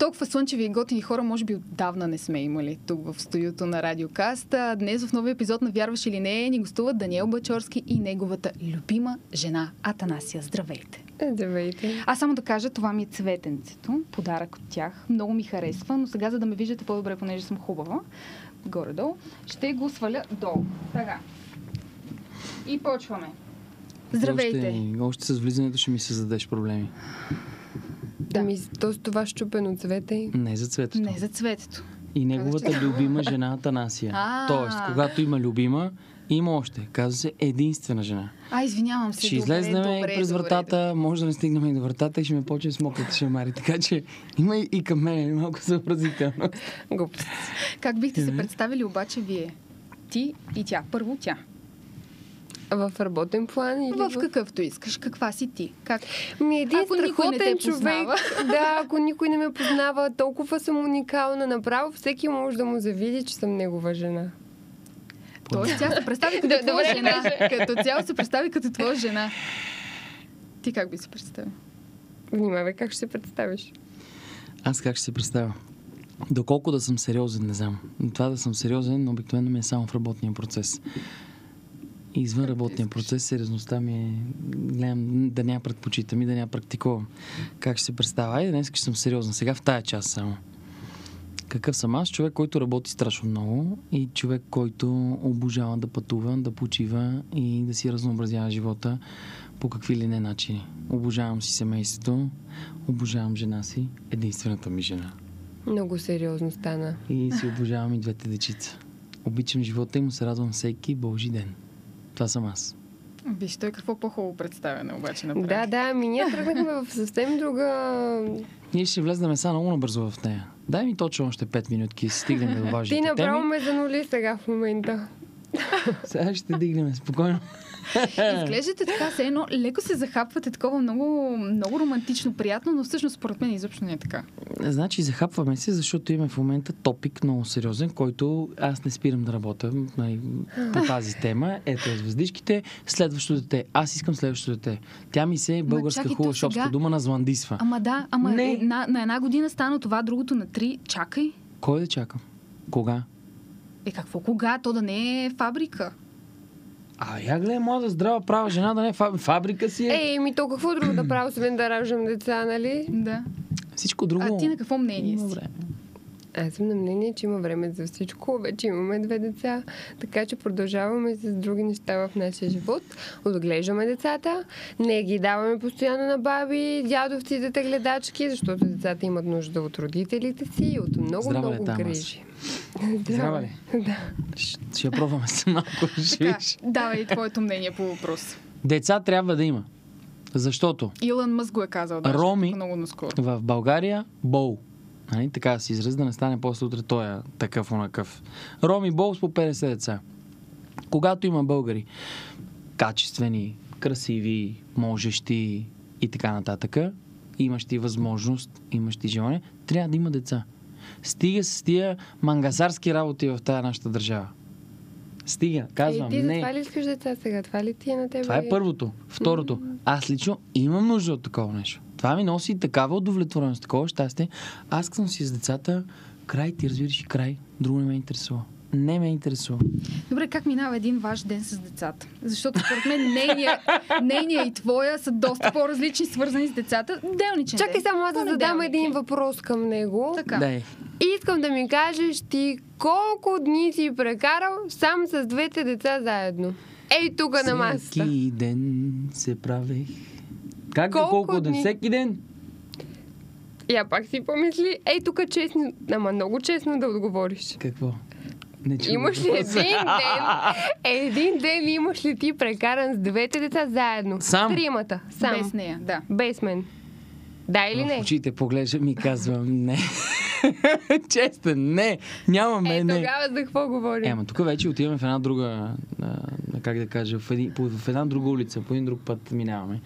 Толкова слънчеви и готини хора, може би отдавна не сме имали тук в студиото на Радиокаст. Днес в новия епизод на Вярваш или не ни гостуват Даниел Бачорски и неговата любима жена Атанасия. Здравейте! Здравейте. Аз само да кажа, това ми е цветенцето, подарък от тях. Много ми харесва, но сега, за да ме виждате по-добре, понеже съм хубава, горе-долу, ще го сваля долу. Така. И почваме. Здравейте! Още, още с влизането ще ми се задеш проблеми. Да. Ами, то с това щупено цвете. Не за цветето. Не за цветето. И неговата любима жена Атанасия. А. Тоест, когато има любима, има още. Казва се единствена жена. А, извинявам се. Ще добре, излезнем добре, през добре, вратата, може да не стигнем и до вратата и ще ме почне смоката шамари. Така че има и, и към мен малко съобразително. Глупост. Как бихте се Мгм. представили обаче вие? Ти и тя. Първо тя. В работен план или В какъвто искаш. Каква си ти? Как? Ми един Ако никой не те страхотен човек. познава. Да, ако никой не ме познава, толкова съм уникална. Направо всеки може да му завиди, че съм негова жена. Тоест тя се представи като Да, твоя добре, жена. Като цяло се представи като твоя жена. Ти как би се представил? Внимавай как ще се представиш. Аз как ще се представя? Доколко да съм сериозен, не знам. Това да съм сериозен, обикновено ми е само в работния процес. Извън работния процес, сериозността ми е... Гледам да няма предпочитам и да няма практикувам. Как ще се представя? Айде, днес ще съм сериозен. Сега в тая част само. Какъв съм аз? Човек, който работи страшно много и човек, който обожава да пътува, да почива и да си разнообразява живота по какви ли не начини. Обожавам си семейството, обожавам жена си, единствената ми жена. Много сериозно стана. И си обожавам и двете дечица. Обичам живота и му се радвам всеки Божи ден. Това съм аз. Виж, той какво по-хубаво представяне обаче направи. Да, да, ами ние тръгнахме в съвсем друга... Ние ще влезнем сега много набързо в нея. Дай ми точно още 5 минутки стигнем до Ти важните направо теми. ме занули сега в момента. Сега ще дигнем спокойно. Изглеждате така, все едно леко се захапвате такова много, много романтично, приятно, но всъщност според мен изобщо не е така. Значи захапваме се, защото имаме в момента топик много сериозен, който аз не спирам да работя нали, по тази тема. Ето е звездичките. Следващо дете. Аз искам следващото дете. Тя ми се е българска хубава шопска дума на зландисва. Ама да, ама Не. една, на една година стана това, другото на три. Чакай. Кой да чакам? Кога? Е, какво кога? То да не е фабрика. А я гледай, млада, здрава, права жена, да не е фаб... фабрика си е. Ей, ми то какво друго да правя, освен да раждам деца, нали? Да. Всичко друго. А ти на какво мнение си? Добре. Аз съм на мнение, че има време за всичко. Вече имаме две деца, така че продължаваме с други неща в нашия живот. Отглеждаме децата, не ги даваме постоянно на баби, дядовци, дете гледачки, защото децата имат нужда от родителите си и от много, Здрава ли много там грижи. Здрава ли? Да. Ще, ще пробваме се малко. Така, давай твоето мнение по въпрос. Деца трябва да има. Защото Илон Мъск го е казал. Даже, Роми- Много наскоро. в България бол. Нали? Така да се изрази, да не стане после утре той е такъв онакъв. Роми бол с по 50 деца. Когато има българи, качествени, красиви, можещи и така нататък, имаш ти възможност, имаш ти желание, трябва да има деца. Стига с тия мангасарски работи в тази нашата държава. Стига, казвам, Ей, ти за не. това ли искаш деца сега? Това ли ти е на тебе? Това е първото. Второто. Аз лично имам нужда от такова нещо. Това ми носи такава удовлетвореност, такова щастие. Аз съм си с децата, край, ти разбираш и край. Друго не ме интересува. Не ме интересува. Добре, как минава един ваш ден с децата? Защото според мен нейния, нейния и твоя са доста по-различни, свързани с децата. Делничен Чакай ден. само аз да задам един въпрос към него. Така. Дай. И искам да ми кажеш ти колко дни си прекарал сам с двете деца заедно. Ей тук на масата. Всеки ден се правех. Как Колко колко, ден? дни? Всеки ден? Я пак си помисли, ей тук честно, ама много честно да отговориш. Какво? Не Имаш ли един ден, един ден имаш ли ти прекаран с двете деца заедно? Сам? Тримата, сам. Без нея, да. Без мен. Да или В не? очите поглеждам и казвам не. Честен, не. Нямаме, Е, не. тогава за какво говорим? Е, ама тук вече отиваме в една друга, а, как да кажа, в, един, в една друга улица, по един друг път минаваме.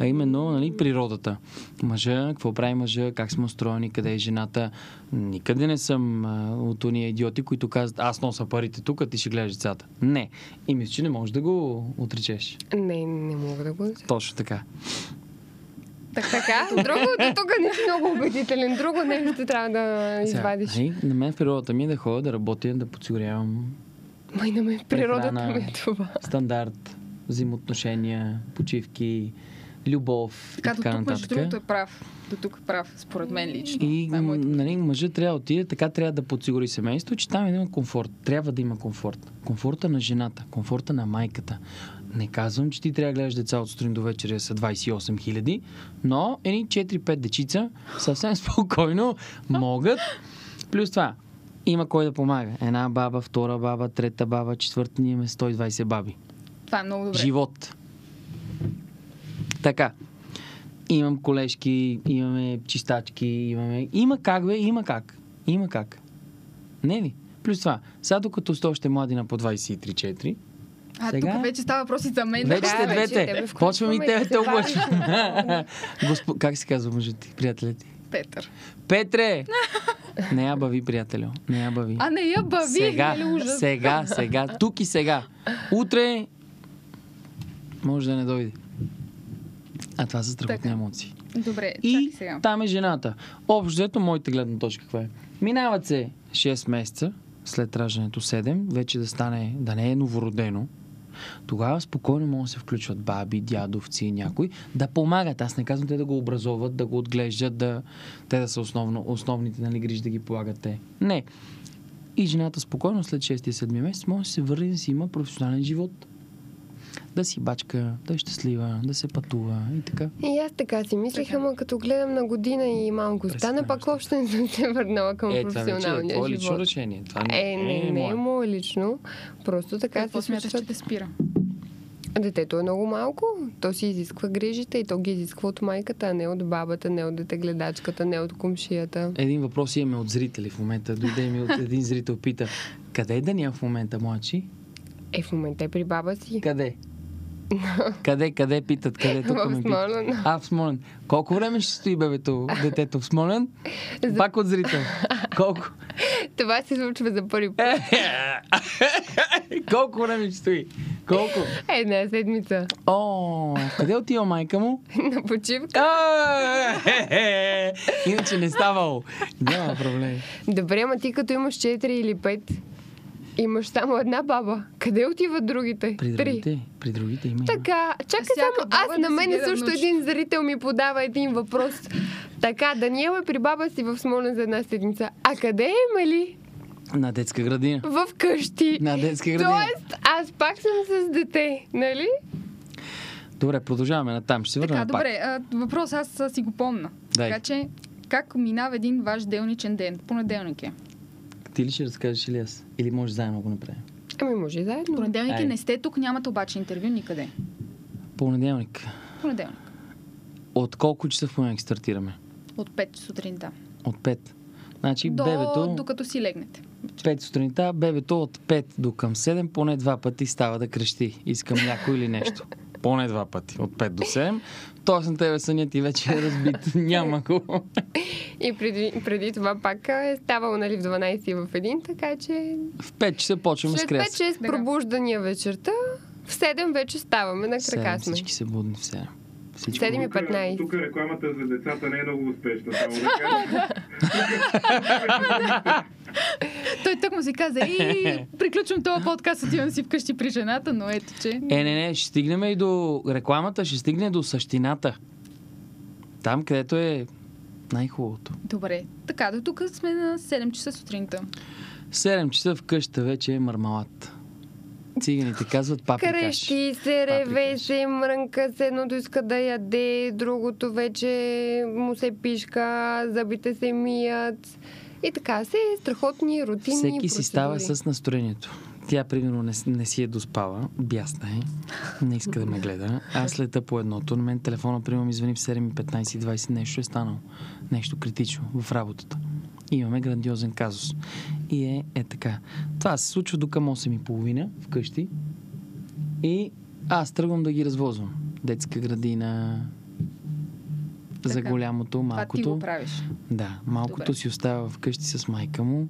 А именно, нали, природата. Мъжа, какво прави мъжа, как сме устроени, къде е жената. Никъде не съм а, от уния идиоти, които казват, аз нося парите тук, а ти ще гледаш децата. Не. И мисля, че не можеш да го отречеш. Не, не мога да го... Точно така. Така, друго до тук не си много убедителен. Друго нещо трябва да извадиш. Сега, нали, на мен природата ми е да ходя, да работя, да подсигурявам Май на мен природата Прехрана. ми е това. стандарт, взаимоотношения, почивки, любов Така, и до така тук, между другото, нататък. е прав. До тук е прав, според мен лично. И е нали, мъжът трябва да отиде, така трябва да подсигури семейство, че там има комфорт. Трябва да има комфорт. Комфорта на жената, комфорта на майката. Не казвам, че ти трябва да гледаш деца от сутрин до вечер са 28 хиляди, но едни 4-5 дечица съвсем спокойно могат. Плюс това, има кой да помага. Една баба, втора баба, трета баба, четвърта, ние имаме 120 баби. Това е много добре. Живот. Така. Имам колежки, имаме чистачки, имаме... Има как, бе, има как. Има как. Не ли? Плюс това, сега докато сте още млади на по 23-4, А, Сега? тук вече става въпрос и за мен. вече Да, сте двете. тебе Почвам и тебе те облъчвам. Госпо... Как се казва мъжът ти, приятелят ти? Петър. Петре! Не я бави, приятелю. Не я бави. А не я бави, сега, нали сега, сега, тук и сега. Утре може да не дойде. А това са страхотни Така. емоции. Добре, И сега. там е жената. Общо взето, моята гледна точка каква е. Минават се 6 месеца, след раждането 7, вече да стане, да не е новородено. Тогава спокойно могат да се включват баби, дядовци, някой, да помагат. Аз не казвам те да го образоват, да го отглеждат, да, те да са основно, основните нали, грижи да ги полагат те. Не. И жената спокойно след 6-7 месец може да се върне и да си има професионален живот. Да си бачка, да е щастлива, да се пътува и така. И аз така си мислех, ама като гледам на година и малко стана, пак още не съм се върнала към Е, това вече е професионалния твое лично живот. решение. Това Е, не, не е мое. лично. Просто така Какво се смяташ, че те спира? Детето е много малко. То си изисква грижите и то ги изисква от майката, а не от бабата, не от детегледачката, не от комшията. Един въпрос имаме от зрители в момента. Дойде ми от един зрител пита, къде е Даниел в момента, младши? Е, в момента е при баба си. Къде? къде, къде питат? Къде тук В? Смолян. А, в Смолен. Колко време ще стои бебето, детето в Смолен? Пак от зрител. Колко? Това се случва за първи път. Колко време ще стои? Колко? Една седмица О, къде отива майка му? на почивка. Е, е, Иначе не ставало. Няма проблем. Добре, ама ти като имаш 4 или 5, имаш само една баба. Къде отиват другите? При Три. другите, при другите има. Така, чакай само, аз на мен също един зрител ми подава един въпрос. Така, Даниел е при баба си в Смолен за една седмица. А къде е Емали? На детска градина. В къщи. На детска градина. Тоест, аз пак съм с дете, нали? Добре, продължаваме на там. Ще се върна Така, на пак. добре, а, въпрос аз си го помна. Дай. Така че, как минава един ваш делничен ден? Понеделник е. Ти ли ще разкажеш или аз? Или може заедно го направим? Ами може и заедно. Понеделник е, Айде. не сте тук, нямате обаче интервю никъде. Понеделник. Понеделник. От колко часа в понеделник стартираме? От 5 сутринта. От 5. Значи До, бебето... докато си легнете. 5 сутринта, бебето от 5 до към 7 поне два пъти става да крещи. Искам някой или нещо. Поне два пъти. От 5 до 7. Тоест на тебе сънят ти вече е разбит. Няма го. И преди, преди това пак е ставало нали, в 12 и в 1, така че В 5 часа почваме с след крес. 5-6 Така. пробуждания вечерта, в 7 вече ставаме на крака сме. Всички се будни в 7. Всички. 7 и 15. Тук рекламата за децата не е много успешна, само да кажа. Той тък му си каза, и приключвам този подкаст, отивам си вкъщи при жената, но ето че... Е, не, не, ще стигнем и до рекламата, ще стигне до същината. Там, където е най-хубавото. Добре, така, до тук сме на 7 часа сутринта. 7 часа в къща вече е мармалат. Циганите казват паприкаш. Крещи се, реве се, мрънка се, едното иска да яде, другото вече му се пишка, зъбите се мият. И така се страхотни рутинни Всеки си става процедури. с настроението. Тя, примерно, не, не си е доспала, бясна е, не иска да ме гледа. Аз лета по едното. На мен телефона, примерно, ми звъни в 7.15 20 нещо е станало. Нещо критично в работата. Имаме грандиозен казус. И е, е така. Това се случва до към 8.30 вкъщи. И аз тръгвам да ги развозвам. Детска градина, за Така. голямото, Това ти малкото. го правиш. Да, малкото Добре. си остава вкъщи с майка му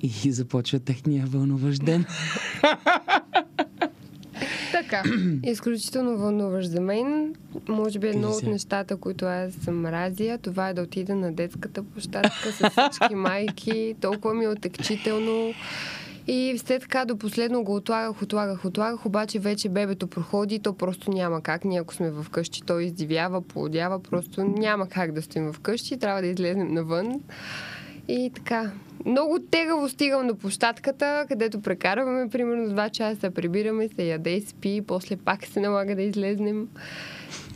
и започва техния вълнуващ ден. Така. Изключително вълнуващ за мен. Може би едно от нещата, които аз съм мразя, това е да отида на детската площадка с всички майки. Толкова ми е отекчително. И все така до последно го отлагах, отлагах, отлагах, обаче вече бебето проходи, то просто няма как. Ние ако сме вкъщи, той издивява, плодява, просто няма как да стоим вкъщи, трябва да излезем навън. И така, много тегаво стигам до площадката, където прекарваме примерно 2 часа, прибираме се, яде и спи, после пак се налага да излезнем.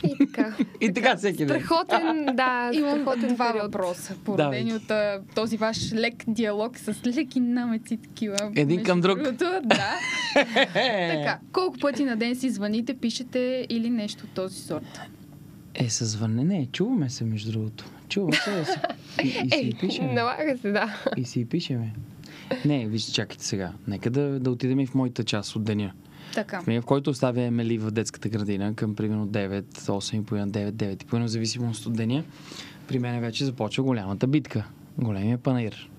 И така. И така всеки ден. Страхотен, да, Имам страхотен два период. въпроса, породени от а, този ваш лек диалог с леки намеци такива. Един към друг. другото. Да. така, колко пъти на ден си звъните, пишете или нещо от този сорт? Е, с звънне. Не, чуваме се, между другото. Чуваме се да си... И, и си Ей, пишеме. налага се, да. И си пишеме. Не, вижте, чакайте сега. Нека да, да отидем и в моята част от деня. Така. В който оставя Емели в детската градина към примерно 9, 8 и половина, 9, 9 и половина, в зависимост от деня, при мен вече започва голямата битка. Големия панаир.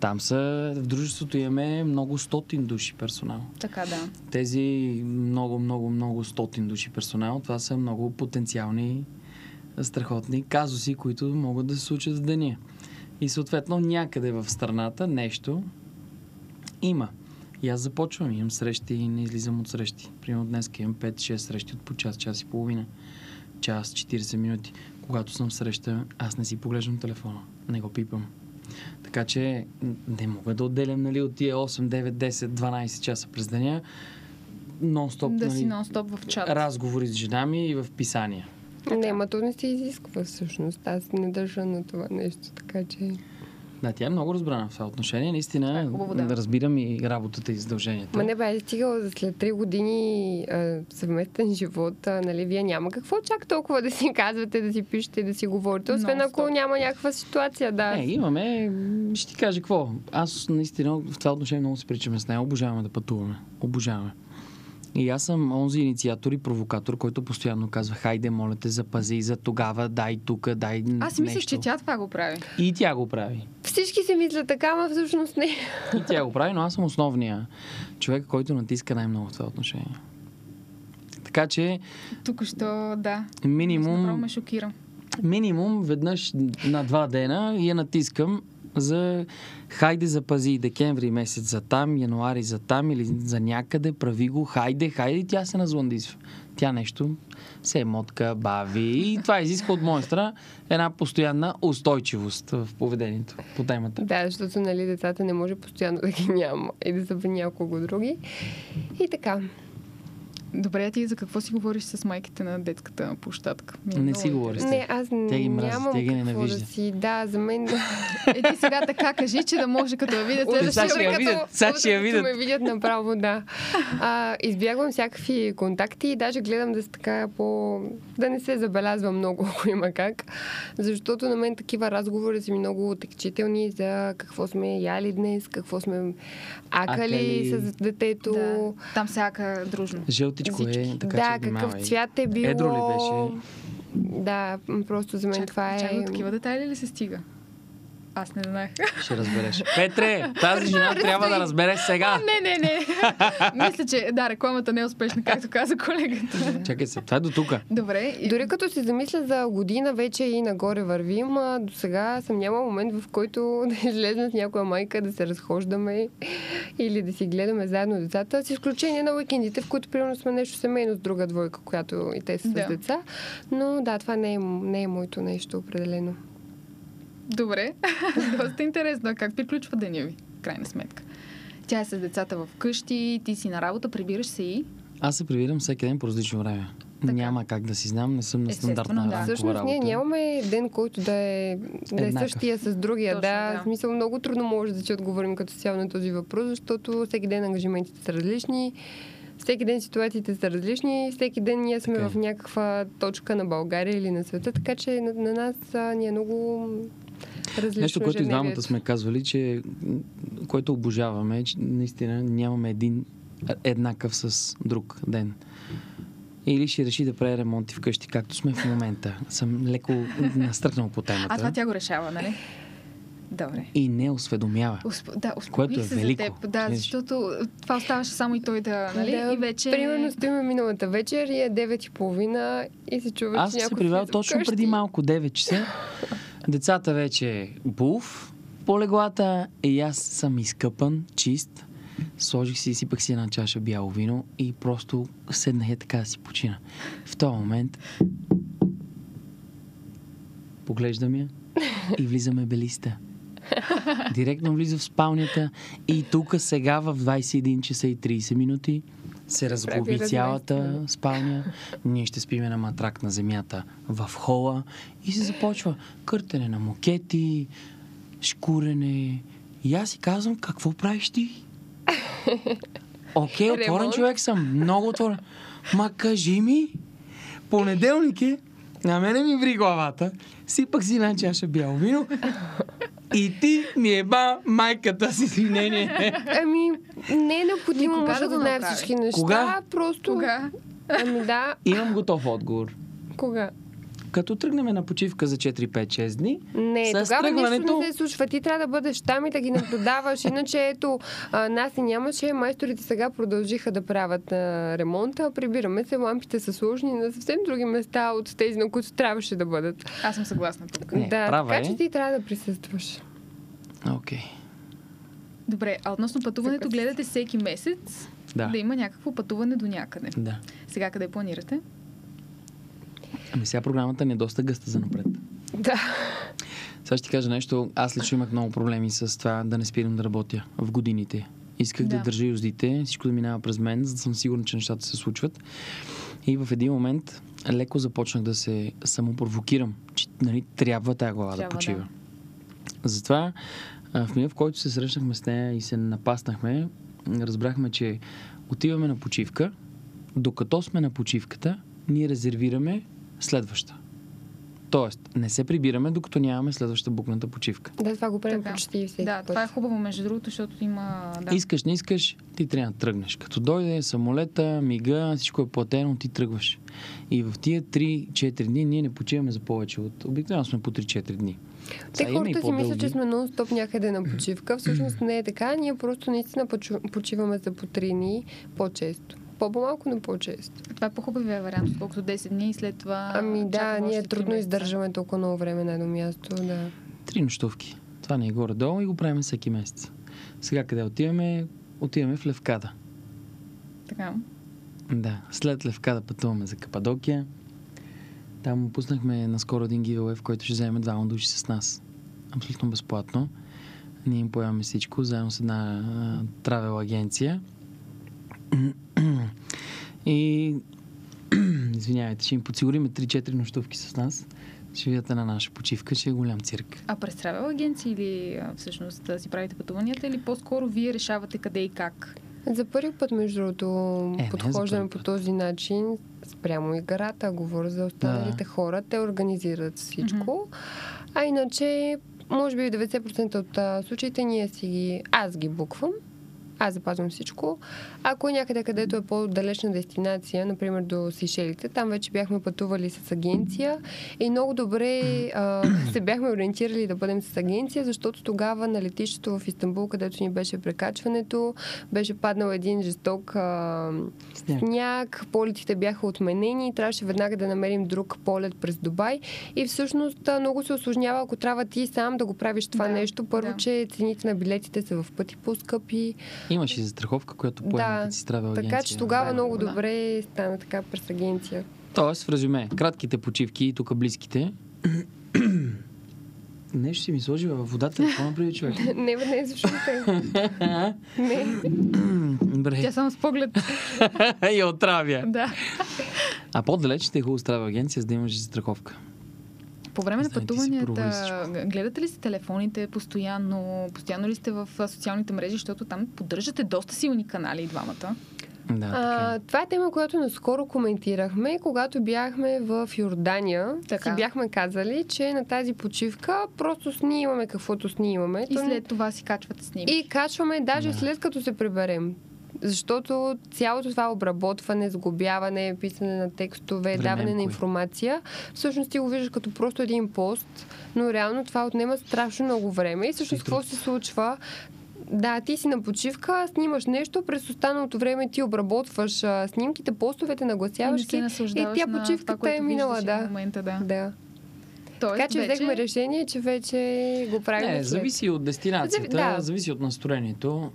Там са, в дружеството имаме много стотин души персонал. Така, да. Тези много, много, много стотин души персонал, това са много потенциални, страхотни казуси, които могат да се случат в деня. И съответно някъде в страната нещо има. И аз започвам, имам срещи и не излизам от срещи. Примерно днес имам 5-6 срещи от по час, час и половина. Час, 40 минути. Когато съм в среща, аз не си поглеждам телефона. Не го пипам. Така че не мога да отделям нали, от тия 8, 9, 10, 12 часа през деня нон-стоп да нали, си нон-стоп в чат. разговори с жена ми и в писания. Не, ма то не се изисква всъщност. Аз не държа на това нещо, така че... Да, тя е много разбрана в това отношение. Наистина, Това е хубаво, да. разбирам и работата и задълженията. Ма не бе, стигала за след 3 години а, съвместен живот, а, нали, вие няма какво чак толкова да си казвате, да си пишете, да си говорите, освен ако няма някаква ситуация, да. Не, имаме, ще ти кажа какво. Аз наистина в това отношение много се причаме с нея. Обожаваме да пътуваме. Обожаваме. И аз съм онзи инициатор и провокатор, който постоянно казва, хайде, моля те, запази за тогава, дай тук, дай Аз си мислех, че тя това го прави. И тя го прави. Всички си мислят така, ама всъщност не. И тя го прави, но аз съм основния човек, който натиска най-много в това отношение. Така че Тук що, да. минимум ме шокира. минимум веднъж на два дена я натискам за хайде запази декември месец за там, януари за там или за някъде, прави го, хайде, хайде тя се назландисва. Тя нещо се мотка, бави и това изисква от моя страна една постоянна устойчивост в поведението по темата. Да, защото нали, децата не може постоянно да ги няма и да са няколко други. И така. Добре, ти за какво си говориш с майките на детската площадка? Ми е Не много си говори с интересно. Не, аз Те ги мразят, нямам те ги какво да си... Да, за мен... Е, ти сега така кажи, че да може като я видят следващия сега ще я видят. Сега ще я Като видят. ме видят направо, да. А, избягвам всякакви контакти и даже гледам да се така по... да не се забелязва много, ако има как. Защото на мен такива разговори са ми много отекчителни за какво сме яли днес, какво сме акали, Акали. с детето. Да, там всяка дружно. Жълтичко е, така да, че какъв цвят е било. Едро ли беше? Да, просто за мен Чакай, това е... чакай, до такива детайли ли се стига? Аз не знаех. Ще разбереш. Петре, тази жена трябва да разбере сега. не, не, не. Мисля, че да, рекламата не е успешна, както каза колегата. Чакай се, това е до тук. Добре. и- Дори като си замисля за година вече и нагоре вървим, а до сега съм нямал момент, в който да излезем с някоя майка, да се разхождаме или да си гледаме заедно децата, с изключение на уикендите, в които примерно сме нещо семейно с друга двойка, която и те са Да. с деца. Но да, това не е, не е моето нещо определено. Добре. Доста интересно. Как приключва деня ви, крайна сметка? Тя е с децата в къщи, ти си на работа, прибираш се и... Аз се прибирам всеки ден по различно време. Така. Няма как да си знам, не съм на стандартна да. Всъщност работа. ние нямаме ден, който да е, да е същия с другия. Точно, да, да. в смисъл много трудно може да си отговорим като цяло на този въпрос, защото всеки ден ангажиментите са различни, всеки ден ситуациите са различни, всеки ден ние сме Така е. в някаква точка на България или на света, така че на, на нас а, ни е много различно Нещо, което и двамата сме казвали, че което обожаваме, е, че наистина нямаме един еднакъв с друг ден. Или ще реши да прави ремонти вкъщи, както сме в момента. Съм леко настръкнал по темата. А това тя го решава, нали? Добре. и не осведомява. Усп... Да, Което е се велико, за теб. Да, виж. защото това оставаше само и той да, нали? Да, и вече... Примерно стоиме миналата вечер и е 9.30 и се чува, Аз че съм се някой привел точно вкъщи. преди малко 9 часа. Децата вече буф по леглата и аз съм изкъпан, чист. Сложих си, сипах си една чаша бяло вино и просто седнах така да си почина. В този момент поглеждам я и влизаме белиста. Директно влиза в спалнята и тук сега в 21 часа и 30 минути се разглоби цялата спалня. Ние ще спиме на матрак на земята в хола и се започва къртене на мокети, шкурене. И аз си казвам, какво правиш ти? Окей, отворен Ремонт. човек съм, много отворен. Ма кажи ми, понеделник е, на мене ми ври главата, сипах си една чаша бяло вино и ти ми еба майката с извинение. Ами, не е необходимо може да да знае всички неща. Кога? Просто... Кога? Ами да, Имам готов отговор. кога? Като тръгнем на почивка за 4-5-6 дни, Не, тогава нищо тръгването- не се случва. Ти трябва да бъдеш там и да ги наблюдаваш. Иначе, ето, а, нас и нямаше. Майсторите сега продължиха да правят а, ремонта. Прибираме се, лампите са сложни на съвсем други места от тези, на които трябваше да бъдат. Аз съм съгласна тук. Не, да, права така е. че ти трябва да присъстваш. окей. Добре, а относно пътуването, Съгласна. гледате всеки месец Да. да има някакво пътуване до някъде. Да. Сега къде планирате? Ами сега програмата ни е доста гъста за напред. Да. Сега ще ти кажа нещо. Аз лично имах много проблеми с това да не спирам да работя в годините. Исках да, Да. държа юздите, всичко да минава през мен, за да съм сигурен, че нещата се случват. И в един момент леко започнах да се самопровокирам, че нали, трябва тая глава Трябва, да почива. Затова а, в мига, в който се срещнахме с нея и се напаснахме, разбрахме, че отиваме на почивка. Докато сме на почивката, ние резервираме следваща. Тоест, не се прибираме, докато нямаме следваща букната почивка. Да, това го правим Така. почти всеки да, път. това е хубаво, между другото, защото има... Да. Искаш, не искаш, ти трябва да тръгнеш. Като дойде самолета, мига, всичко е платено, ти тръгваш. И в тия 3-4 дни ние не почиваме за повече от... Обикновено сме по 3-4 дни. Те Сега хората си мислят, че сме нон-стоп някъде на почивка. Всъщност не е така. Ние просто наистина почиваме за по три дни по-често. По-малко, но по-често. Това е по-хубавия вариант, отколкото 10 дни и след това... Ами да, ние трудно месеца. издържаме толкова много време на едно място. Да. Три нощувки. Това ни е горе-долу и го правим всеки месец. Сега къде отиваме? Отиваме в Левкада. Така. Да, след Левкада пътуваме за Кападокия. Там пуснахме наскоро един giveaway, в който ще вземем двама души с нас. Абсолютно безплатно. Ние им поемаме всичко, заедно с една а, травел агенция. И извинявайте, ще им подсигурим 3-4 нощувки с нас. Ще видят на наша почивка, че е голям цирк. А през travel агенции или всъщност да си правите пътуванията или по-скоро вие решавате къде и как? За първи път, между другото, Е, подхождаме по този начин спрямо играта. Говоря за останалите Да. хора. Те организират всичко. А иначе, може би в 90% от а, случаите ние си ги... Аз ги буквам. Аз запазвам всичко. Ако е някъде, където е по-далечна дестинация, например до Сишелите, там вече бяхме пътували с агенция и много добре а, се бяхме ориентирали да бъдем с агенция, защото тогава на летището в Истанбул, където ни беше прекачването, беше паднал един жесток а, Сняг. сняг, полетите бяха отменени и трябваше веднага да намерим друг полет през Дубай. И всъщност а, много се осложнява, ако трябва ти сам да го правиш това Да, нещо. Първо, да. че цените на билетите са в пъти по-скъпи. Имаш и застраховка, която поема Да, си страва агенция. Така че тогава Да, много да. добре стана така през агенция. Тоест, в резюме, кратките почивки, тук близките. Нещо си ми сложи във водата, какво направи човек? не, бе, не, слушайте. не. Добре. Тя само с поглед. и отравя. да. А по-далеч ще е хубаво страва агенция, за да имаш и застраховка. По време на пътуванията, гледате ли си телефоните постоянно? Постоянно ли сте в социалните мрежи, защото там поддържате доста силни канали и двамата? Да, така А, е. това е тема, която наскоро коментирахме, когато бяхме в Йордания. Така. Си бяхме казали, че на тази почивка просто снимаме каквото снимаме. И То след това си качвате снимки. И качваме даже Да. след като се приберем. Защото цялото това обработване, сглобяване, писане на текстове, Временко даване на е. информация, всъщност ти го виждаш като просто един пост, но реално това отнема страшно много време. И всъщност какво се случва? Да, ти си на почивка, снимаш нещо, през останалото време ти обработваш а, снимките, постовете, нагласяваш ги и тя на почивката това, е минала, да. Момента, да. Да. Тоест, Така че вече... взехме решение, че вече го правим. Не, след. зависи от дестинацията, да. зависи от настроението.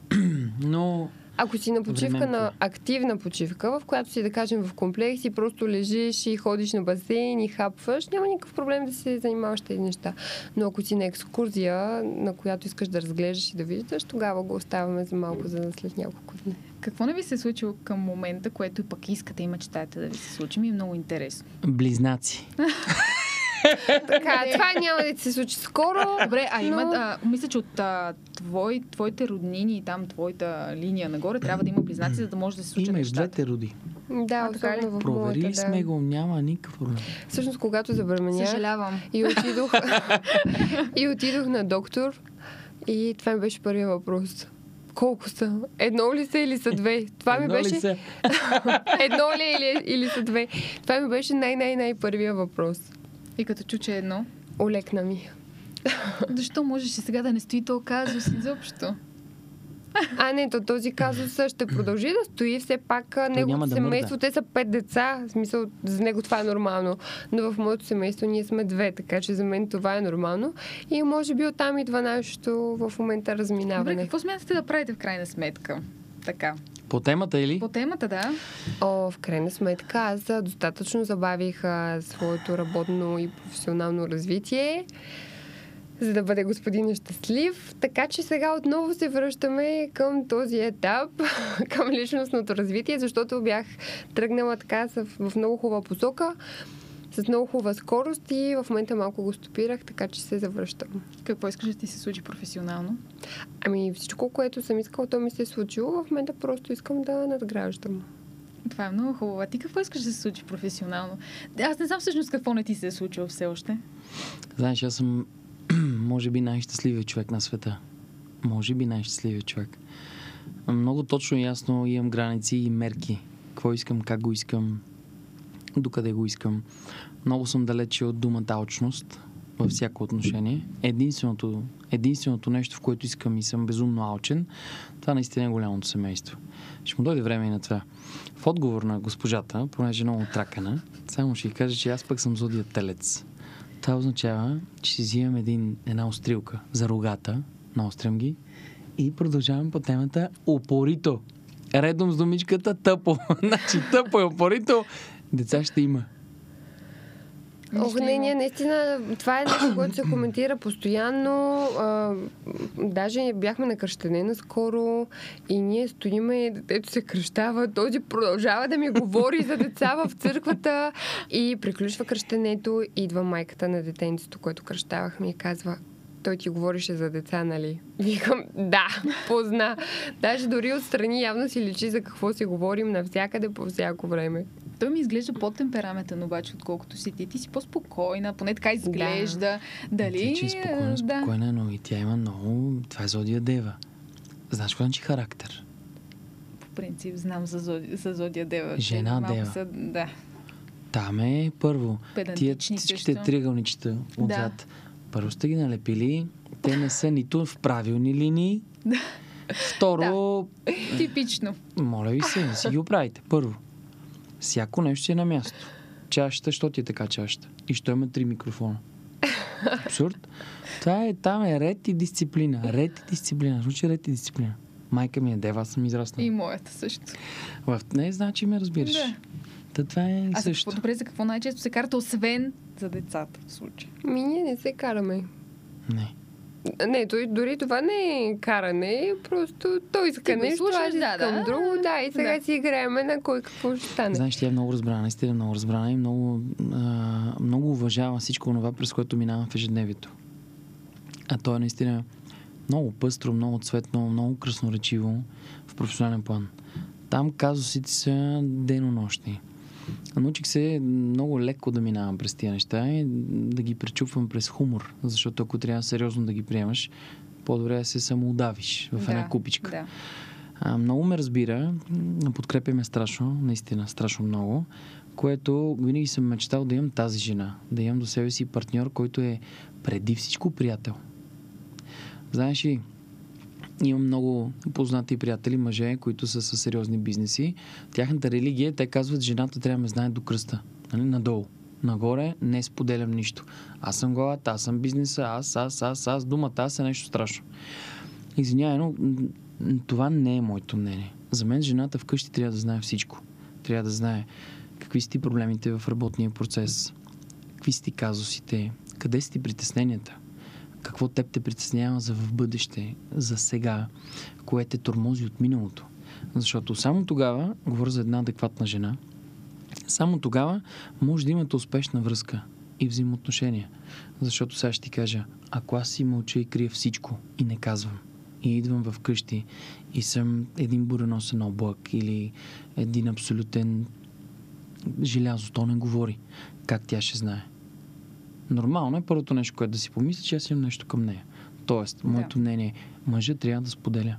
Но Ако си на почивка, Временко. на активна почивка, в която си, да кажем, в комплекс и просто лежиш и ходиш на басейн и хапваш, няма никакъв проблем да се занимаваш тези неща. Но ако си на екскурзия, на която искаш да разглеждаш и да виждаш, тогава го оставяме за малко, за след няколко дни. Какво не ви се е случило към момента, което и пък искате и мечтаете да ви се случи? Ми е много интересно. близнаци. Така, това няма да се случи скоро. Добре, а има, Но- а, мисля, че от а, твой, твоите роднини и там твоята линия нагоре трябва да има близнаци, за да може да се случат Има и двете роди. Да, А, така ли? особено в Проверили моята, да. сме го, няма никакъв проблем. Всъщност, когато забременях, Съжалявам. И отидох, и отидох на доктор и това ми беше първият въпрос. Колко са? Едно ли са или са две? Това ми Едно ли беше... са? Едно ли е или, или са две? Това ми беше най-най-най първия въпрос. И като чу, че е едно. Олекна ми. Защо можеш и сега да не стои то казус изобщо? А, не, то този казус ще продължи да стои. Все пак неговото да семейство, мърда. те са пет деца. В смисъл, за него това е нормално. Но в моето семейство ние сме две, така че за мен това е нормално. И може би оттам идва нашето в момента Добре, разминаване. какво смятате да правите в крайна сметка? Така. По темата или? По темата, да. О, в крайна сметка, аз достатъчно забавих а, своето работно и професионално развитие, за да бъде господин щастлив. Така че сега отново се връщаме към този етап, към личностното развитие, защото бях тръгнала така в много хубава посока, с много хубава скорост и в момента малко го стопирах, така че се завръщам. Какво искаш да ти се случи професионално? Ами всичко, което съм искала, то ми се е случило. В момента просто искам да надграждам. Това е много хубаво. А ти какво искаш да се случи професионално? Аз не знам всъщност какво не ти се е случило все още. Знаеш, аз съм може би най-щастливият човек на света. Може би най-щастливият човек. Много точно и ясно имам граници и мерки. Какво искам, как го искам, докъде го искам. Много съм далече от думата алчност във всяко отношение. Единственото, единственото нещо, в което искам и съм безумно алчен, това наистина е голямото семейство. Ще му дойде време и на това. В отговор на госпожата, понеже е много тракана, само ще й кажа, че аз пък съм зодия телец. Това означава, че си взимам един, една острилка за рогата, наострям ги и продължавам по темата упорито. Редом с думичката тъпо. значи тъпо и упорито. Деца ще има. Ох, не, ние наистина, това е нещо, което се коментира постоянно. А, даже бяхме на кръщене наскоро и ние стоиме, детето се кръщава, този продължава да ми говори за деца в църквата и приключва кръщенето, идва майката на детенцето, което кръщавахме и казва, той ти говорише за деца, нали? Викам, да, позна. Даже дори отстрани явно си личи за какво си говорим навсякъде по всяко време. Той ми изглежда по-темпераментен, обаче, отколкото си ти. Ти си по-спокойна, поне така изглежда. Дали? Тя, че е спокойна, Да. спокойна, но и тя има много... Това е Зодия Дева. Знаеш какво значи характер? По принцип, знам за, Зоди, за Зодия Дева. Те Жена малко Дева. Са, да. Там е първо. Тия всичките също. триъгълничета отзад. Първо сте ги налепили. Те не са нито в правилни линии. Второ, Типично. моля ви се, да си ги оправите. Първо, всяко нещо си е на място. Чашата, що ти е така чашата? И що има три микрофона? Абсурд. Това е, там е ред и дисциплина. Ред и дисциплина. Звучи ред и дисциплина. Майка ми е дева, аз съм израснал. И моята също. В... Не, значи ме разбираш. Да. Та това е А също. какво, добре, за какво най-често се карате, освен за децата в случая? Ми, ние не се караме. Не. Не, той, дори това не е каране, просто той иска нещо, аз да, искам да. друго, да, и сега Да. си играеме на кой какво ще стане. Знаеш, тя е много разбрана, наистина е много разбрана и много, а, много уважава всичко това, през което минавам в ежедневието. А то е наистина много пъстро, много цветно, много красноречиво в професионален план. Там казусите са денонощни. Научих се много леко да минавам през тия неща и да ги пречупвам през хумор, защото ако трябва сериозно да ги приемаш, по-добре да се самоудавиш в една да, купичка. Да. А, много ме разбира, м, подкрепя ме страшно, наистина страшно много, което винаги съм мечтал да имам тази жена, да имам до себе си партньор, който е преди всичко приятел. Знаеш ли, имам много познати приятели, мъже, които са със сериозни бизнеси. Тяхната религия, те казват, жената трябва да ме знае до кръста. Нали? Надолу. Нагоре не споделям нищо. Аз съм главата, аз съм бизнеса, аз, аз, аз, аз, думата, аз е нещо страшно. Извинявай, но това не е моето мнение. За мен жената вкъщи трябва да знае всичко. Трябва да знае какви са ти проблемите в работния процес, какви са ти казусите, къде са ти притесненията, какво теб те притеснява за в бъдеще, за сега, кое те тормози от миналото. Защото само тогава, говоря за една адекватна жена, само тогава може да имате успешна връзка и взаимоотношения. Защото сега ще ти кажа, ако аз си мълча и крия всичко и не казвам, и идвам в къщи и съм един буреносен облак или един абсолютен желязо, то не говори. Как тя ще знае? Нормално е първото нещо, което да си помисли, че аз имам нещо към нея. Тоест, Да. моето мнение е, мъжът трябва да споделя.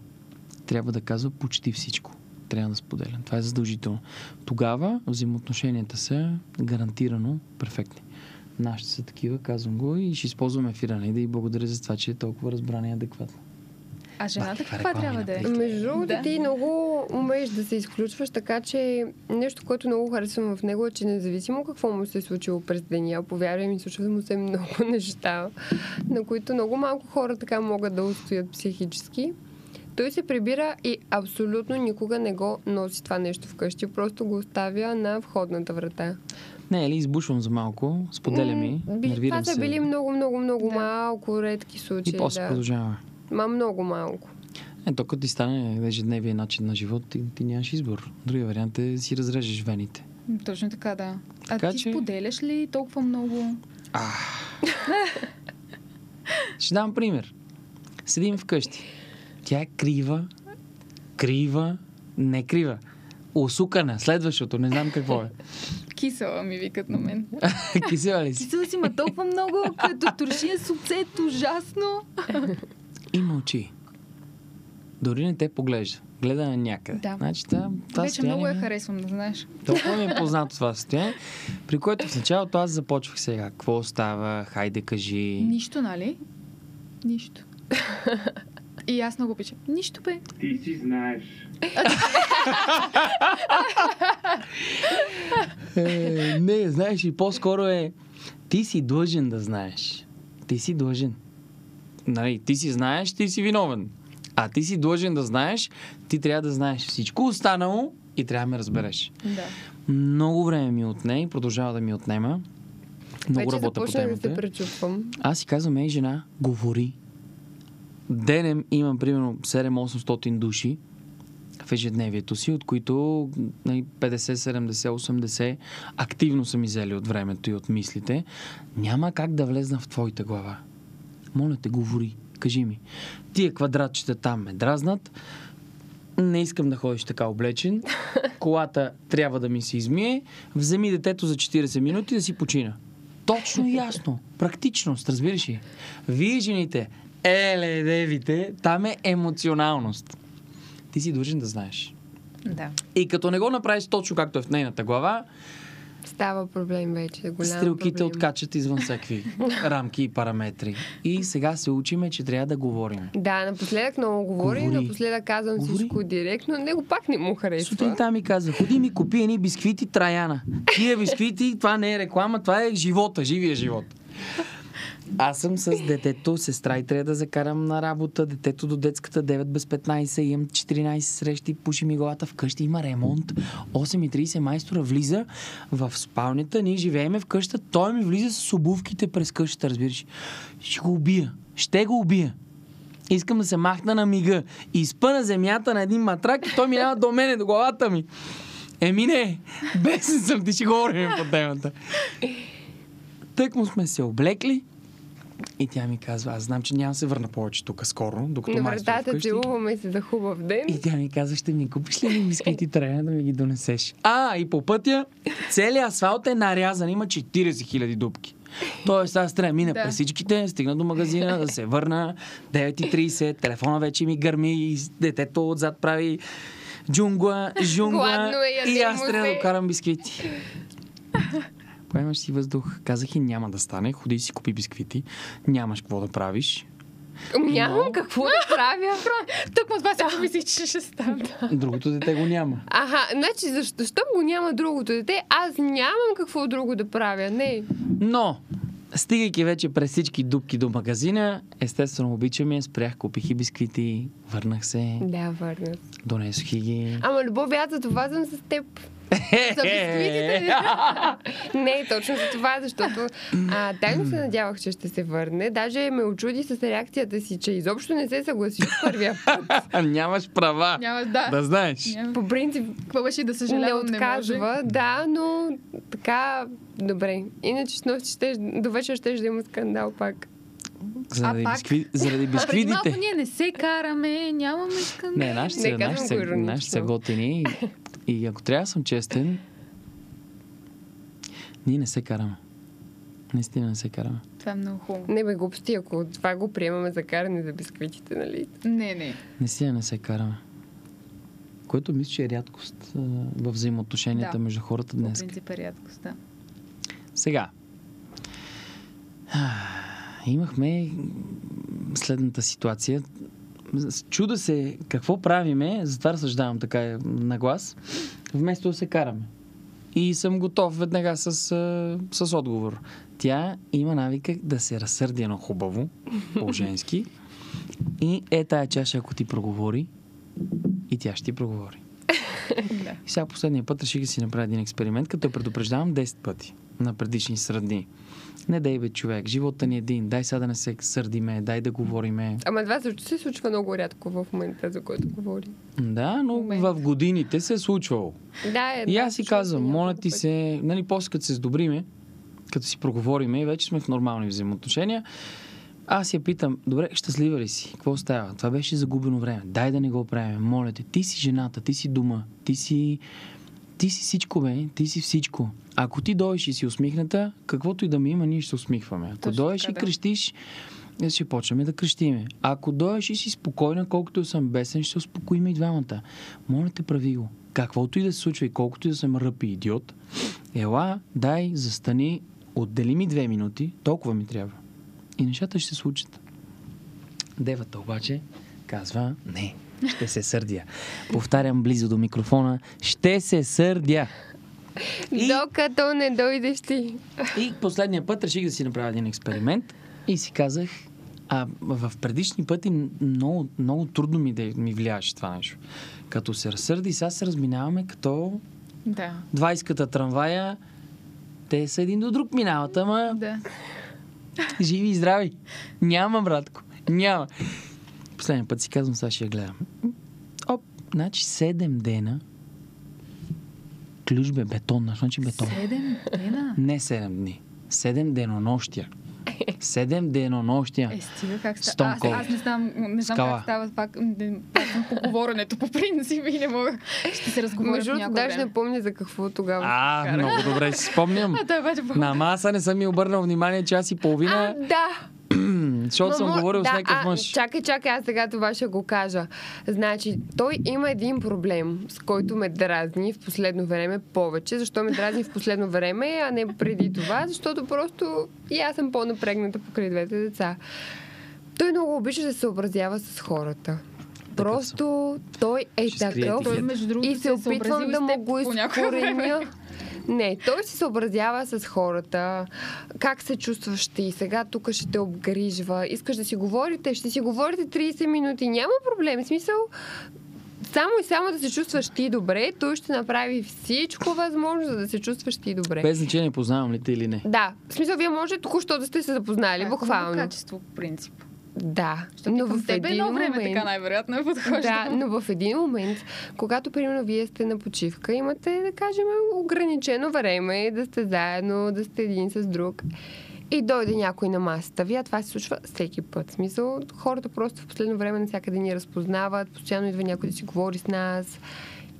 Трябва да казва почти всичко. Трябва да споделя. Това е задължително. Тогава взаимоотношенията са гарантирано перфектни. Нашите са такива, казвам го и ще използвам ефира нали, да и благодаря за това, че е толкова разбрана и адекватна. А жената каква каква реклама трябва да е? Между другото, Да. ти много умееш да се изключваш, така че нещо, което много харесвам в него е, че независимо какво му се е случило през деня, повярвай ми, случват му се много неща, на които много малко хора така могат да устоят психически. Той се прибира и абсолютно никога не го носи това нещо вкъщи, просто го оставя на входната врата. Не, или избушвам за малко, споделя ми, Това са били много, много, много Да. малко редки И случаи. после да. продължава. Ма много малко. Е, то като ти стане ежедневия начин на живот, ти, ти нямаш избор. Другия вариант е да си разрежеш вените. Точно така, да. А Така ти че- споделяш ли толкова много? Ще дам пример. Седим вкъщи. Тя е крива, крива, не крива. Усукана, следващото, не знам какво е. Кисела ми викат на мен. Кисела ли си? Кисела си ма толкова много, като туршия с оцет, ужасно. И мълчи. Дори не те поглежда. Гледа на някъде. Да. Значи, това, това Вече много я харесвам, да знаеш. Толкова ми е познато това състояние, при което в началото аз започвах сега. Какво става? Хайде, кажи. Нищо, нали? Нищо. И аз много обичам. Нищо бе. Ти си знаеш. Е, не, знаеш, и по-скоро е ти си длъжен да знаеш. Ти си длъжен. Нали, ти си знаеш, ти си виновен. А ти си длъжен да знаеш, ти трябва да знаеш всичко останало и трябва да ме разбереш. Да. Много време ми отне и продължава да ми отнема. Много Вече работа по започнах да се темата. пречупвам. Аз си казвам, ей жена, говори. Денем имам примерно 7-800 души в ежедневието си, от които нали, 50, 70, 80 активно са ми взели от времето и от мислите. Няма как да влезна в твоята глава. Моля те, говори. Кажи ми. Тия квадратчета там ме дразнат. Не искам да ходиш така облечен. Колата трябва да ми се измие. Вземи детето за 40 минути да си почина. Точно и ясно. Практичност, разбираш ли? Вие, жените, еле, девите, там е емоционалност. Ти си длъжен да знаеш. Да. И като не го направиш точно както е в нейната глава, Става проблем вече. Голям стрелките проблем. откачат извън всякакви рамки и параметри. И сега се учиме, че трябва да говорим. Да, напоследък много говори, Говори. напоследък казвам Говори. всичко директно. Него пак не му харесва. Сутринта ми каза, ходи ми купи едни бисквити Траяна. Тия бисквити, това не е реклама, това е живота, живия живот. Аз съм с детето, сестра и трябва да закарам на работа, детето до детската 9 без 15, имам 14 срещи, пуши ми главата вкъщи, има ремонт, 8.30 майстора влиза в спалнята, ние живееме в къщата, той ми влиза с обувките през къщата, разбираш. Ще го убия, ще го убия. Искам да се махна на мига и спа на земята на един матрак и той минава до мене, до главата ми. Еми не, бесен съм, ти ще говорим по темата. Тък му сме се облекли и тя ми казва, аз знам, че няма да се върна повече тук скоро, докато майстор вратата вкъщи. целуваме се за хубав ден. И тя ми каза, ще ми купиш ли едни бисквити трябва да ми ги донесеш? А, и по пътя целият асфалт е нарязан, има 40 000 дупки. Тоест аз трябва да мина Да. през всичките, стигна до магазина, да се върна, 9.30, телефона вече ми гърми, и детето отзад прави джунгла, жунгла Гладно е, и аз трябва да карам бисквити. Поемаш си въздух. Казах и няма да стане. Ходи си купи бисквити. Нямаш какво да правиш. Нямам Но- какво да правя. Тук му това си помисли, че ще стане. Другото дете го няма. Аха, значи защо, защо го няма другото дете? Аз нямам какво друго да правя. Не. Но, стигайки вече през всички дупки до магазина, естествено обичаме, спрях, купих и бисквити, върнах се, Да, върна. донесох ги. Ама любов, аз за това съм с теб. За бисквитите. Не, точно за това, защото а, тайно се надявах, че ще се върне. Даже ме очуди с реакцията си, че изобщо не се съгласи от първия път. Нямаш права. Няма, да. Да знаеш. По принцип Какво беше да не съжалявам, не, може. отказва, да, но така, добре. Иначе с нощи ще, до вечер ще да има скандал пак. Заради, пак? бискви... Заради А преди малко ние не се караме, нямаме скандал. Не, нашите са, Не, нашите са готини. И, ако трябва да съм честен, ние не се караме. Наистина не се караме. Това е много хубаво. Не бе глупости, ако това го приемаме за каране за бисквитите, нали? Не, не. Наистина не се караме. Което мисля, че е рядкост в взаимоотношенията Да. между хората По днес. принцип е рядкост, да. Сега. Имахме следната ситуация. Чуда се какво правиме, затова разсъждавам така е, на глас, вместо да се караме. И съм готов веднага с, с отговор. Тя има навика да се разсърди едно хубаво, по-женски. И е тая чаша, ако ти проговори, и тя ще ти проговори. да. И сега последния път реших да си направя един експеримент, като я предупреждавам 10 пъти на предишни средни. Не дай бе човек, живота ни е един, дай сега да не се сърдиме, дай да говориме. Ама това също се случва много рядко в момента, за който говори. Да, но Момент. в годините се е случвало. Да, е, И аз си случва казвам, моля ти се, нали, после като се сдобриме, като си проговориме вече сме в нормални взаимоотношения, аз я питам, добре, щастлива ли си? Какво става? Това беше загубено време. Дай да не го правим. Моля те, ти си жената, ти си дома, ти си... Ти си всичко, бе. Ти си всичко. Ако ти дойдеш и си усмихната, каквото и да ми има, ние ще се усмихваме. Ако Точно дойдеш така, и крещиш, е, ще почваме да крещиме. Ако дойдеш и си спокойна, колкото съм бесен, ще се успокоим и двамата. Моля те, прави го. Каквото и да се случва и колкото и да съм ръп и идиот, ела, дай, застани, отдели ми две минути, толкова ми трябва. И нещата ще се случат. Девата обаче казва, не, ще се сърдя. Повтарям близо до микрофона, ще се сърдя. И- Докато не дойдеш ти. И последния път реших да си направя един експеримент и си казах, а в предишни пъти много, много трудно ми да ми влияеше това нещо. Като се разсърди, сега се разминаваме като Да. 20-ката трамвая, те са един до друг минават, ама Да. живи и здрави. Няма, братко. Няма. Последния път си казвам, сега ще я гледам. Оп, значи 7 дена ключ бе, бетон, значи бетон. Седем дена. Не 7 дни. 7 денонощия. 7 денонощия. Е, стига как става. Аз, аз не знам, не знам Скала. как става пак. Аз съм по говоренето по принцип и не мога. Ще се разговоря Между другото, даже не помня за какво тогава. А, много добре си спомням. А по... На маса не съм ми обърнал внимание час и А, половина, да. Защото съм Ма, говорил да, с някакъв а, мъж. Чакай, чакай, аз сега това ще го кажа. Значи, той има един проблем, с който ме дразни в последно време повече. Защо ме дразни в последно време, а не преди това? Защото просто и аз съм по-напрегната покрай двете деца. Той много обича да се съобразява с хората. Просто той е такъв. Той, етикет. между другото, И се опитвам съобразил и да му го изкореня. Не, той се съобразява с хората. Как се чувстваш ти? Сега тук ще те обгрижва. Искаш да си говорите? Ще си говорите 30 минути. Няма проблем. В смисъл, само и само да се чувстваш ти добре, той ще направи всичко възможно, за да се чувстваш ти добре. Без значение познавам ли те или не. Да, в смисъл, вие може току-що да сте се запознали, Това е буквално. качество, по принцип. Да, Защото но в теб едно време момент... така най-вероятно е подхожда. Да, но в един момент, когато примерно вие сте на почивка, имате, да кажем, ограничено време да сте заедно, да сте един с друг. И дойде някой на масата ви, а това се случва всеки път. В смисъл, хората просто в последно време навсякъде ни разпознават, постоянно идва някой да си говори с нас.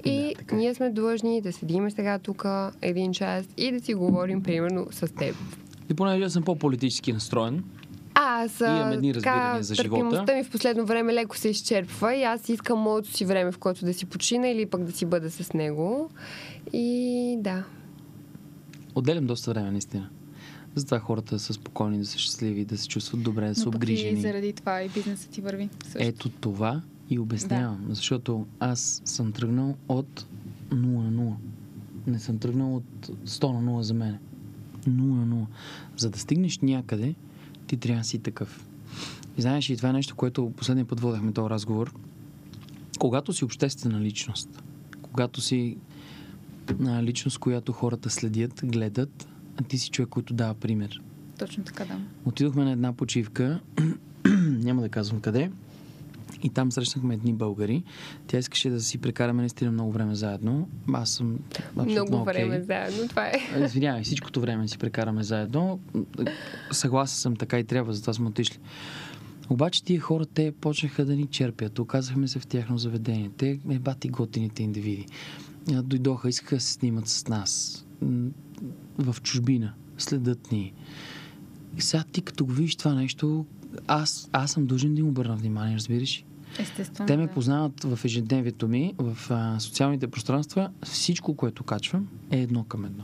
И Да, така е. ние сме длъжни да седиме сега тук един час и да си говорим примерно с теб. И понеже съм по-политически настроен, Аз а, Имам едни разбирания за живота. търпимостта ми в последно време леко се изчерпва и аз искам моето си време, в което да си почина или пък да си бъда с него. И да. отделям доста време, наистина. Затова хората са спокойни, да са щастливи, да се чувстват добре, да са Но пък и обгрижени. заради това и бизнесът ти върви. Също. Ето това и обяснявам. Да. Защото аз съм тръгнал от 0 на 0. Не съм тръгнал от 100 на 0 за мен. 0 на 0. За да стигнеш някъде, ти трябва да си такъв. И знаеш, и това е нещо, което последния път водехме този разговор. Когато си обществена личност, когато си а, личност, която хората следят, гледат, а ти си човек, който дава пример. Точно така, да. Отидохме на една почивка, няма да казвам къде, и там срещнахме едни българи. Тя искаше да си прекараме наистина много време заедно. Аз съм Много окей. време заедно. Това е. Извинявай, всичкото време си прекараме заедно. Съгласен съм, така и трябва, затова сме отишли. Обаче тия хора, те почнаха да ни черпят. Оказахме се в тяхно заведение. Те е бати готините индивиди. Дойдоха, искаха да се снимат с нас. В чужбина. Следят ни. И сега ти като го видиш това нещо, аз, аз съм дължен да им обърна внимание, разбираш? Естествено. Те ме да. познават в ежедневието ми, в а, социалните пространства. Всичко, което качвам, е едно към едно.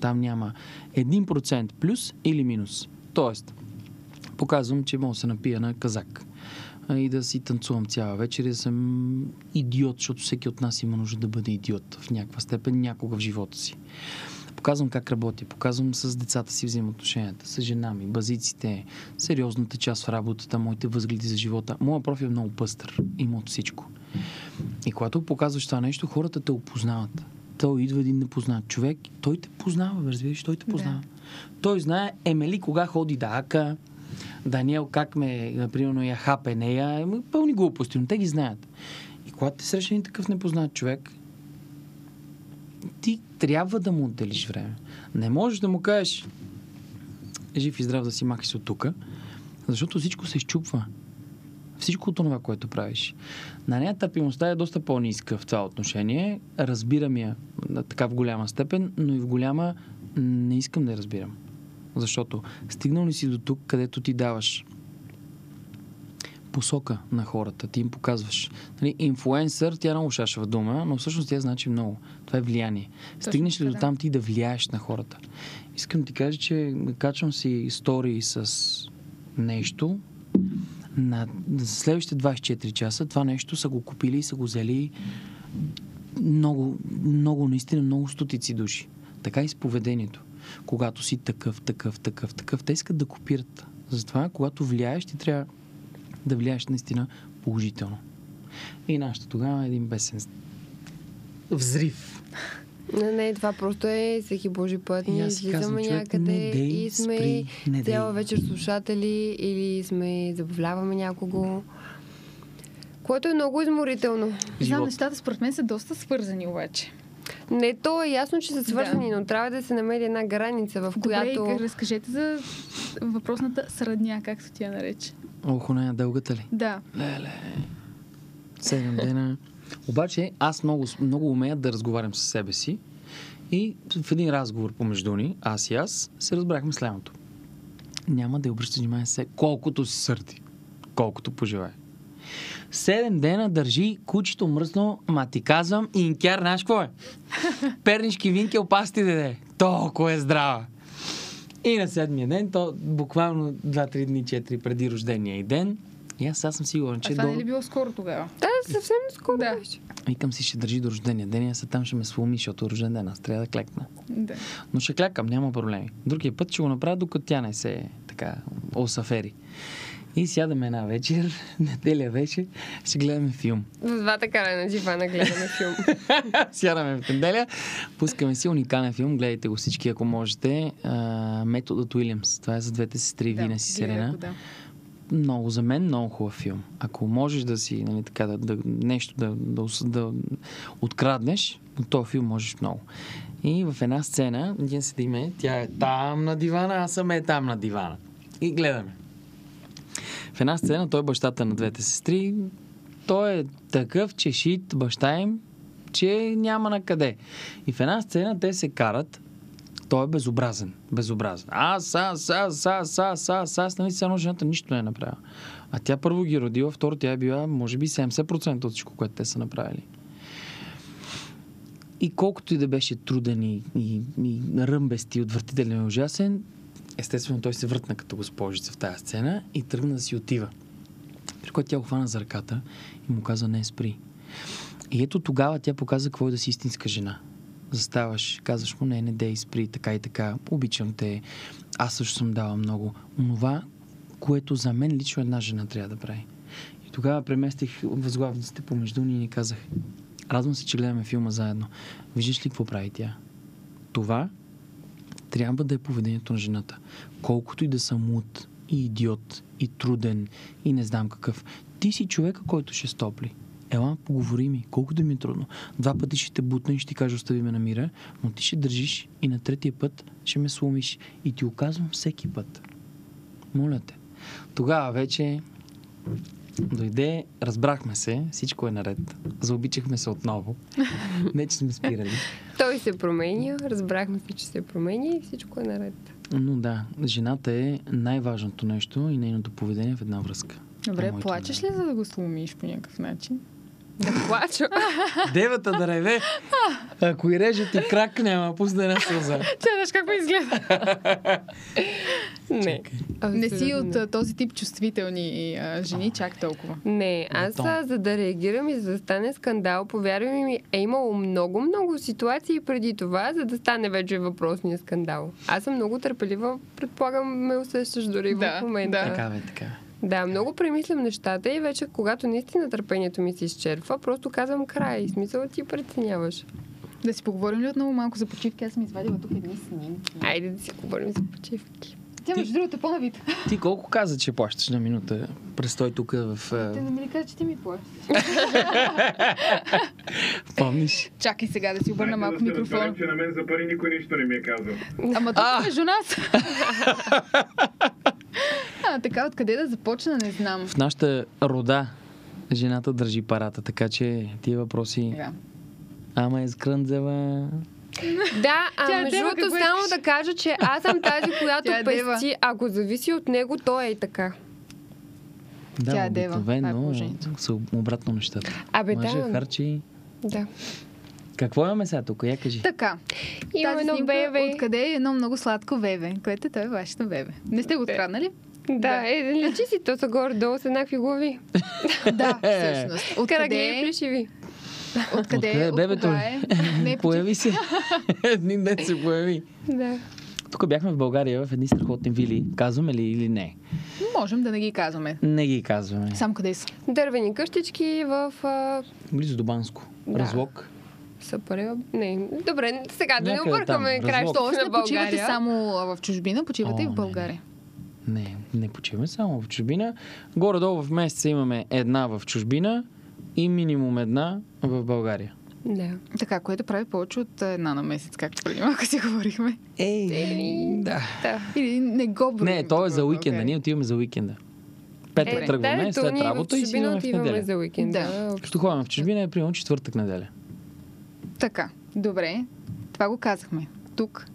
Там няма 1% плюс или минус. Тоест, показвам, че мога да се напия на казак и да си танцувам цяла вечер и да съм идиот, защото всеки от нас има нужда да бъде идиот в някаква степен някога в живота си. Показвам как работя, показвам с децата си взаимоотношенията, с жена ми, базиците, сериозната част в работата, моите възгледи за живота. Моя профил е много пъстър, има от всичко. И когато показваш това нещо, хората те опознават. Той идва един непознат човек, той те познава, разбираш, той те Да. познава. Той знае Емели кога ходи да ака, Даниел как ме, например, я хапе нея, ами, пълни глупости, но те ги знаят. И когато те среща един такъв непознат човек, ти трябва да му отделиш време. Не можеш да му кажеш жив и здрав да си махай се от тука, защото всичко се изчупва. Всичко от това, което правиш. На нея търпимостта е доста по-ниска в това отношение. Разбирам я така в голяма степен, но и в голяма не искам да я разбирам. Защото стигнал ли си до тук, където ти даваш посока на хората, ти им показваш. Нали, инфуенсър, тя е много шашева дума, но всъщност тя значи много. Това е влияние. Стигнеш ли така, до да. там ти да влияеш на хората? Искам да ти кажа, че качвам си стори с нещо, на следващите 24 часа това нещо са го купили и са го взели много, много, наистина много стотици души. Така и с поведението. Когато си такъв, такъв, такъв, такъв, те искат да копират. Затова, когато влияеш, ти трябва да влияеш наистина положително. И нашата тогава е един бесен взрив. Не, не, това просто е всеки божи път. Ние излизаме човек, някъде не дей, и сме спри, не дей. цяла вечер слушатели или сме забавляваме някого. Което е много изморително. Знам, нещата според мен са доста свързани обаче. Не, то е ясно, че са свързани, но трябва да се намери една граница, в Добре, която... и разкажете за въпросната сръдня, както тя нарече. Ох, нея дългата ли? Да. Леле. Седем дена. Обаче аз много, много умея да разговарям с себе си и в един разговор помежду ни, аз и аз, се разбрахме следното. Няма да обръща внимание се колкото се сърди. Колкото пожелая. Седем дена държи кучето мръсно, ма ти казвам, инкяр, знаеш какво е? Пернишки винкел пасти деде. Толкова е здрава. И на седмия ден, то буквално 2-3 дни, 4 преди рождения и ден, и аз сега съм сигурен, А че това до... не е ли било скоро тогава? Да, съвсем скоро Да. Викам си, ще държи до рождения ден и аз там ще ме сломи, защото рожден ден, аз трябва да клекна. Да. Но ще клякам, няма проблеми. Другия път ще го направя, докато тя не се така осафери. И сядаме една вечер, неделя вече, ще гледаме филм. В двата кара на дивана гледаме филм. Сядаме в неделя, пускаме си уникален филм, гледайте го всички, ако можете. А, Методът Уилямс. Това е за двете сестри да, Вина си го, Да. много за мен много хубав филм. Ако можеш да си нали, така, да, да, нещо да, да, да откраднеш, от този филм можеш много. И в една сцена, ние седиме, тя е там на дивана, аз съм е там на дивана. И гледаме. В една сцена той е бащата на двете сестри. Той е такъв чешит баща им, че няма на къде. И в една сцена те се карат. той е безобразен. Безобразен. Аз, аз, аз, аз, аз, аз, аз, нали, едно жената нищо не е направила. А тя първо ги е родила, второ тя е била, може би, 70% от всичко, което те са направили. И колкото и да беше труден и, и, и ръмбест и отвратителен и ужасен, естествено той се въртна като госпожица в тази сцена и тръгна да си отива. При което тя го хвана за ръката и му каза не спри. И ето тогава тя показа какво е да си истинска жена. Заставаш, казваш му не, не дей, спри, така и така, обичам те, аз също съм дала много. Онова, което за мен лично една жена трябва да прави. И тогава преместих възглавниците помежду ни и ни казах, радвам се, че гледаме филма заедно. Виждаш ли какво прави тя? Това трябва да е поведението на жената. Колкото и да съм луд, и идиот, и труден, и не знам какъв. Ти си човека, който ще стопли. Ела, поговори ми, колко да ми е трудно. Два пъти ще те бутна и ще ти кажа, остави ме на мира, но ти ще държиш и на третия път ще ме сломиш. И ти оказвам всеки път. Моля те. Тогава вече дойде, разбрахме се, всичко е наред. Заобичахме се отново. Не, че сме спирали. Той се променя, разбрахме се, че се променя и всичко е наред. Но да, жената е най-важното нещо и нейното поведение в една връзка. Добре, плачеш ли, за да го сломиш по някакъв начин? Да плача. Девата да реве. Ако и реже ти крак, няма пусне една сълза. Тя знаеш как ме изгледа. не. Не си от а, този тип чувствителни а, жени чак толкова. Не, аз а, за да реагирам и за да стане скандал, повярвай ми, е имало много-много ситуации преди това, за да стане вече въпросния скандал. Аз съм много търпелива, предполагам, ме усещаш дори Да, в момента. да. Така бе, така бе. Да, много премислям нещата и вече, когато наистина търпението ми се изчерпва, просто казвам край. Смисъл ти преценяваш. Да си поговорим ли отново малко за почивки? Аз съм извадила тук едни снимки. Айде да си говорим за почивки. Тя между другото е по-навид. Ти колко каза, че плащаш на минута престой тук в... Те а, не ми ли кажа, че ти ми плащаш? Помниш? Чакай сега да си обърна малко да се микрофона. разберем, че на мен за пари никой нищо не ми е казал. Ама тук между нас. а, така, откъде да започна, не знам. В нашата рода жената държи парата, така че тия въпроси... Да. Ама е скрънзева. Да, а Тя е между другото какво само да кажа, че аз съм тази, която Тя е дева. пести. Ако зависи от него, той е и така. Да, Тя е дева. Е обикновено са обратно нещата. Абе, Мъже да. харчи... Да. Какво имаме сега тук? Я кажи. Така. Тази едно снимка, бебе. Откъде е едно много сладко бебе, което той е вашето бебе. Не сте го откраднали? Да, е, лечи си, то са горе-долу с еднакви глави. да, всъщност. Откъде Карагли е? плешиви. Откъде Откъде е? е бебето, е? Не, Появи се. Един ден се появи. Да. Тук бяхме в България в едни страхотни вили. Казваме ли или не? Можем да не ги казваме. Не ги казваме. Само къде са? Дървени къщички в а, Близо до Банско. Да. Разлог. Съпарева. Не, добре, сега да не Някъде объркаме краищата Разлог. Тоест на не почивате България. само в чужбина, почивате и О, в не, България. Не, не почиваме само в чужбина. Горе-долу в месеца имаме една в чужбина и минимум една в България. Да. Така, което прави повече от една на месец, както преди малко си говорихме. Ей, Еми, да. Да. Или не го броим. Не, то е за уикенда. България. Ние отиваме за уикенда. Петък Добре. тръгваме, да, след работа и си идваме в неделя. за уикенд. Да. Да. Като ходим в чужбина е примерно четвъртък неделя. Така, добре. Това го казахме. Тук.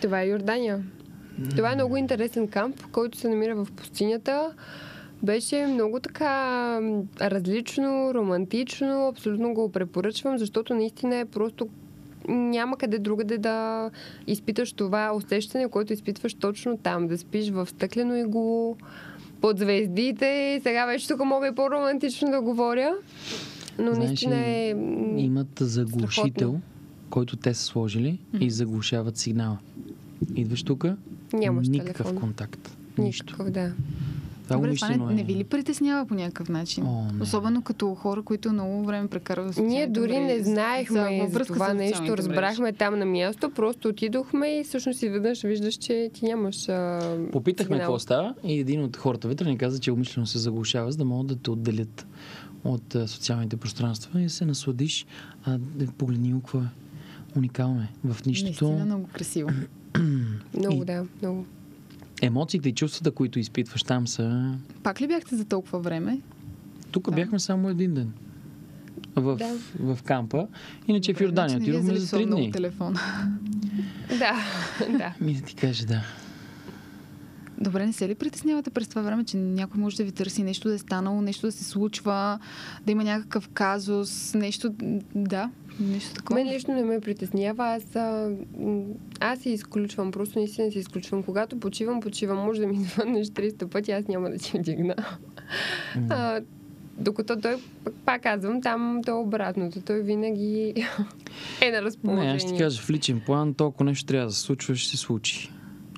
Това е Йордания. Това е много интересен камп, който се намира в пустинята. Беше много така различно, романтично. Абсолютно го препоръчвам, защото наистина е просто няма къде другаде да изпиташ това усещане, което изпитваш точно там. Да спиш в стъклено игло, под звездите. Сега вече тук мога и по-романтично да говоря. Но Знаеш наистина е... Имат заглушител, страхотно. който те са сложили и заглушават сигнала. Идваш тук, Нямаш никакъв телефон. контакт. Нищо. Никакъв, да. Това Добре, това не, е. не ви ли притеснява по някакъв начин? О, не. Особено като хора, които много време прекарват Ние дори не знаехме за връзка това нещо. Разбрахме там на място, просто отидохме и всъщност изведнъж виждаш, че ти нямаш а, Попитахме какво става и един от хората вътре ни каза, че умишлено се заглушава, за да могат да те отделят от а, социалните пространства и да се насладиш. А, да погледни какво е. Уникално е. В нищото Наистина много красиво. Много, И- да, много. Емоциите и чувствата, които изпитваш там са... Пак ли бяхте за толкова време? Тук Да. бяхме само един ден. В, Да. в кампа. Иначе в Добре, Йордания значи е отидохме за три дни. телефон. Да, да. Ми да ти кажа, да. Добре, не се ли притеснявате през това време, че някой може да ви търси нещо да е станало, нещо да се случва, да има някакъв казус, нещо... Да, нещо такова? Мен лично не ме притеснява. Аз, а, аз се изключвам. Просто наистина се изключвам. Когато почивам, почивам. Може да ми звъннеш 300 пъти, аз няма да ти вдигна. А, докато той, пак, казвам, там то е обратното. Той винаги е на разположение. Не, аз ще ти кажа, в личен план, то ако нещо трябва да се случва, ще се случи.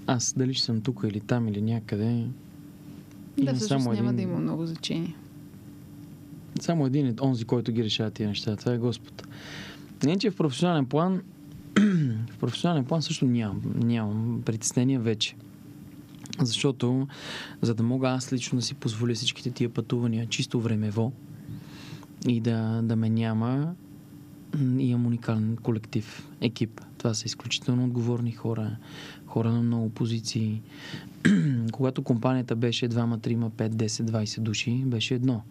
Аз дали ще съм тук или там или някъде. да, всъщност няма да има много значение. Само един е онзи, който ги решава тия неща. Това е Господ. Не, че в професионален план в професионален план също нямам, нямам притеснения вече. Защото, за да мога аз лично да си позволя всичките тия пътувания чисто времево и да, да ме няма, имам уникален колектив, екип. Това са изключително отговорни хора, хора на много позиции. Когато компанията беше 2, 3, 5, 10, 20 души, беше едно.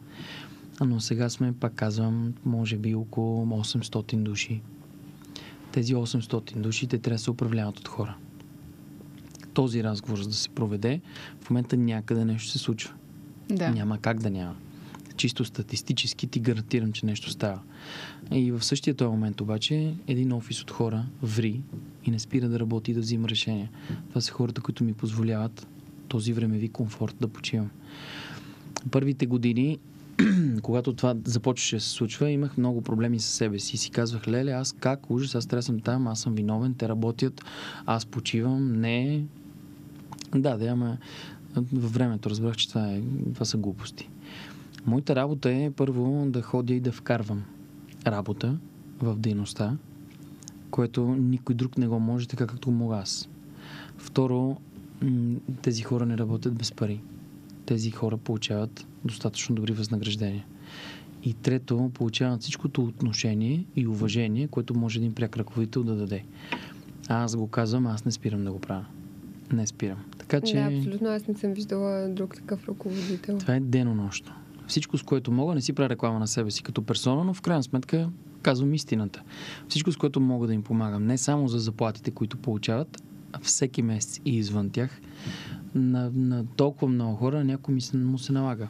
Но сега сме, пак казвам, може би около 800 души. Тези 800 души, те трябва да се управляват от хора. Този разговор, за да се проведе, в момента някъде нещо се случва. Да. Няма как да няма. Чисто статистически ти гарантирам, че нещо става. И в същия този момент обаче един офис от хора ври и не спира да работи и да взима решения. Това са хората, които ми позволяват този времеви комфорт да почивам. Първите години, когато това започваше да се случва, имах много проблеми с себе си. И си казвах, леле, аз как, ужас, аз трябва съм там, аз съм виновен, те работят, аз почивам, не. Да, да, ама във времето разбрах, че това, е, това са глупости. Моята работа е първо да ходя и да вкарвам работа в дейността, което никой друг не го може така, както мога аз. Второ, тези хора не работят без пари. Тези хора получават достатъчно добри възнаграждения. И трето, получават всичкото отношение и уважение, което може един пряк ръководител да даде. А аз го казвам, аз не спирам да го правя. Не спирам. Така че... Да, абсолютно. Аз не съм виждала друг такъв ръководител. Това е денонощно. Всичко, с което мога, не си правя реклама на себе си като персона, но в крайна сметка казвам истината. Всичко, с което мога да им помагам, не само за заплатите, които получават, а всеки месец и извън тях, на, на толкова много хора, някой му се налага.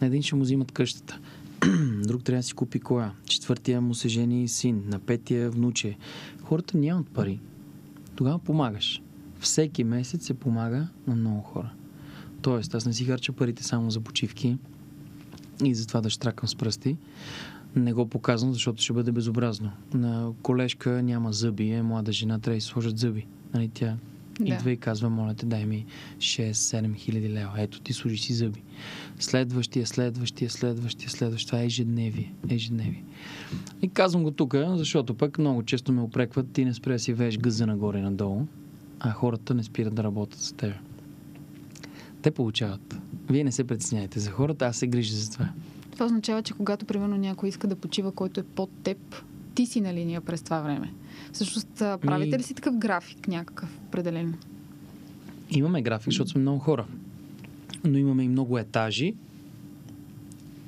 На един ще му взимат къщата. Друг трябва да си купи коя. Четвъртия му се жени син. На петия внуче. Хората нямат пари. Тогава помагаш. Всеки месец се помага на много хора. Тоест, аз не си харча парите само за почивки и за това да штракам с пръсти. Не го показвам, защото ще бъде безобразно. На колежка няма зъби, е млада жена, трябва да й сложат зъби. Нали, тя Да. идва и казва, моля те, дай ми 6-7 хиляди лева. Ето ти служи си зъби. Следващия, следващия, следващия, следващия. Това е ежедневие. Ежедневие. И казвам го тук, защото пък много често ме опрекват, ти не спре да си вееш гъза нагоре и надолу, а хората не спират да работят с теб. Те получават. Вие не се притесняйте за хората, аз се грижа за това. Това означава, че когато примерно някой иска да почива, който е под теб, ти си на линия през това време. Всъщност, а, правите ли си такъв график някакъв определен? Имаме график, защото сме много хора. Но имаме и много етажи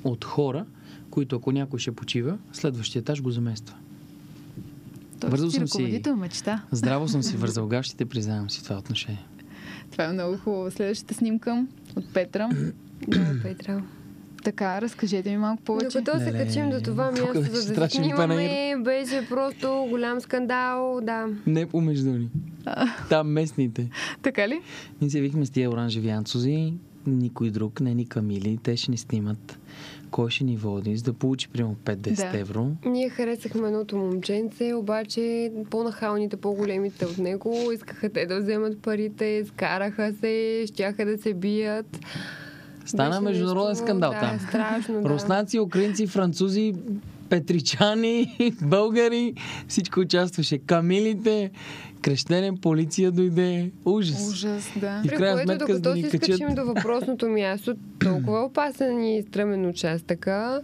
от хора, които ако някой ще почива, следващия етаж го замества. Тоест, Вързал съм си- мечта. Здраво съм си вързал гащите, признавам си това отношение. Това е много хубаво. Следващата снимка от Петра. Да, Петра. Така, разкажете ми малко повече. Докато се качим до това тук място, за да снимаме, беше просто голям скандал, да. Не помежду ни. Там местните. Така ли? Ние се викаме с тия оранжеви анцузи, никой друг, не ни камили, те ще ни снимат. Кой ще ни води, за да получи примерно 5-10 Да. евро. Ние харесахме едното момченце, обаче по-нахалните, по-големите от него искаха те да вземат парите, скараха се, щяха да се бият. Стана международен нещо, скандал да, там. страшно, да. Руснаци, украинци, французи, петричани, българи, всичко участваше. Камилите, крещене, полиция дойде. Ужас. Ужас, да. И При което, сметка, да докато ни се качат... скачим до въпросното място, толкова опасен и стръмен участъка,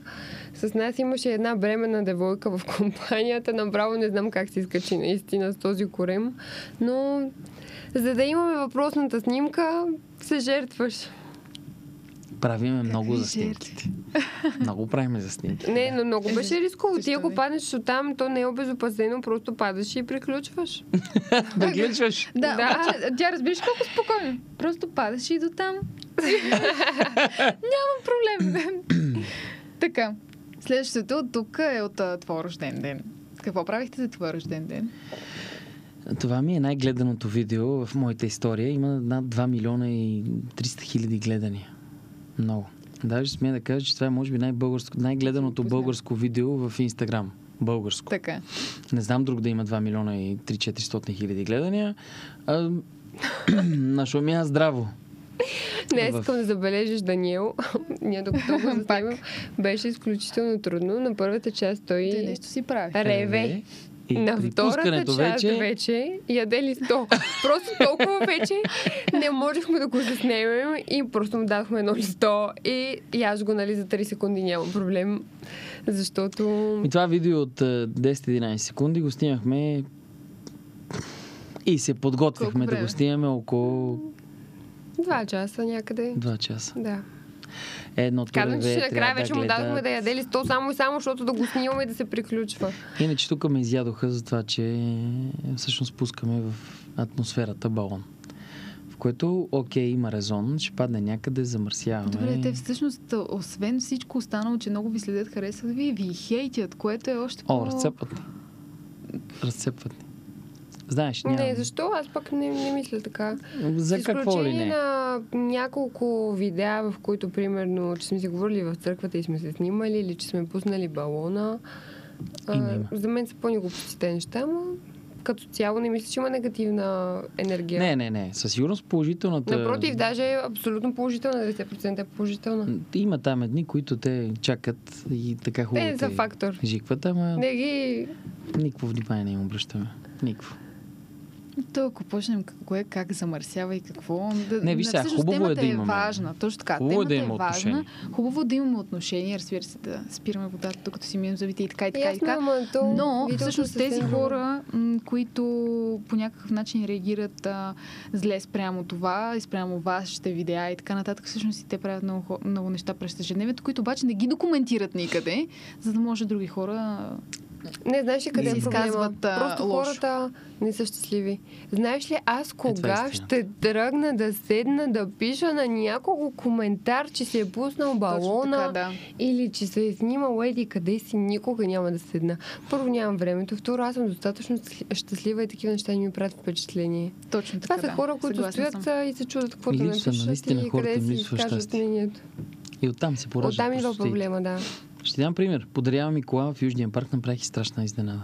с нас имаше една бременна девойка в компанията. Направо не знам как се изкачи наистина с този корем. Но за да имаме въпросната снимка, се жертваш. Правиме много за снимките. Много правиме за снимки. Не, но много Е, беше рисково. Ти ако паднеш от там, то не е обезопасено, просто падаш и приключваш. да гледаш. Да, Да. тя разбираш колко спокойно. Просто падаш и до там. Няма проблем. така. Следващото тук е от твой рожден ден. Какво правихте за твой рожден ден? Това ми е най-гледаното видео в моята история. Има над 2 милиона и 300 хиляди гледания. Много. Даже смея да кажа, че това е може би най-българско, най-гледаното българско видео в Инстаграм. Българско. Така. Не знам друг да има 2 милиона и 3-400 хиляди гледания. А, нашумя здраво. Не, аз В- искам да забележиш Даниел. Ние докато го заснемам, беше изключително трудно. На първата част той Той нещо си прави. реве. И на втората част вече... яде ли 100. Просто толкова вече не можехме да го заснемем и просто му дадохме едно листо и аз го нали за 3 секунди няма проблем, защото И това видео от а, 10-11 секунди го снимахме и се подготвихме да го снимаме около два часа някъде. 2 часа. Да. Едното Казвам, че накрая вече да му дадохме да яде ли 100 само и само, защото да го снимаме и да се приключва. Иначе тук ме изядоха за това, че всъщност пускаме в атмосферата балон. В което, окей, има резон, ще падне някъде, замърсяваме. Добре, те всъщност, освен всичко останало, че много ви следят, харесват ви, ви хейтят, което е още О, по... разцепват ни. Разцепват ни. Знаеш, няма... Не, защо? Аз пък не, не мисля така. За С какво ли не? на няколко видеа, в които, примерно, че сме си говорили в църквата и сме се снимали, или че сме пуснали балона. Има. За мен са по-неглупостите неща, но като цяло не мисля, че има негативна енергия. Не, не, не. Със сигурност положителната... Напротив, даже е абсолютно положителна, 90% е положителна. Има там едни, които те чакат и така хубаво Е, за те фактор. жикват, ама Не ги... никакво внимание не им обръщаме. Никакво. То, ако почнем какво е, как замърсява и какво... Да, Не, виж сега, хубаво е да имаме. важна. Точно така. Хубаво е темата да е имаме важна. отношение. Хубаво е да имаме отношение, разбира се, да спираме водата, докато си мием зъбите и така и така и така. ама то... Но всъщност е тези хора, м, които по някакъв начин реагират а, зле спрямо това и спрямо вашите видеа и така нататък, всъщност и те правят много, много неща през ежедневието, които обаче не ги документират никъде, за да може други хора... Не, знаеш ли къде е проблема? Просто лошо. хората не са щастливи. Знаеш ли, аз кога истина. ще тръгна да седна да пиша на няколко коментар, че си е пуснал балона така, да. или че се е снимал еди къде си, никога няма да седна. Първо нямам времето, второ аз съм достатъчно щастлива и такива неща не ми правят впечатление. Точно Това така, са да. хора, които Съгласна стоят съм. и се чудят какво да напишат и къде си изкажат мнението. И оттам се поражда. Оттам идва проблема, да. Ще дам пример. Подарява ми кола в Южния парк, направих страшна изненада.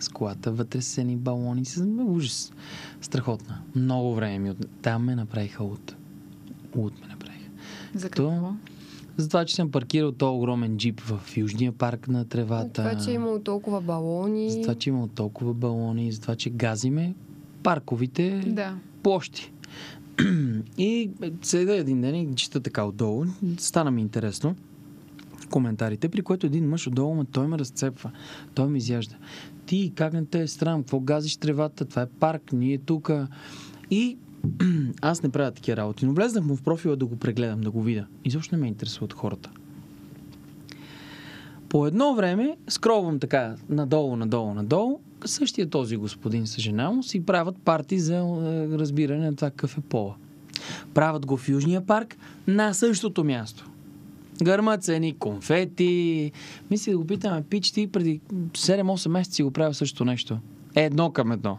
С колата, вътре са едни балони, с ужас. Страхотна. Много време ми от... Там ме направиха луд. Луд ме направиха. За То- какво? Затова, че съм паркирал този огромен джип в Южния парк на тревата. Това, че е имало толкова балони. За това, че имал толкова балони, за това, че газиме парковите Да. площи. И седа един ден и чета така отдолу. Стана ми интересно коментарите, при което един мъж отдолу, ме, той ме разцепва. Той ме изяжда. Ти, как не те е срам? Какво газиш тревата? Това е парк, ние тук. И аз не правя такива работи. Но влезнах му в профила да го прегледам, да го видя. Изобщо не ме интересуват хората. По едно време скролвам така надолу, надолу, надолу. Същия този господин с жена му си правят парти за е, разбиране на това какъв е пола. Правят го в Южния парк на същото място. Гърмат едни конфети. Мисли да го питаме, пич, ти преди 7-8 месеца си го правил същото нещо. Едно към едно.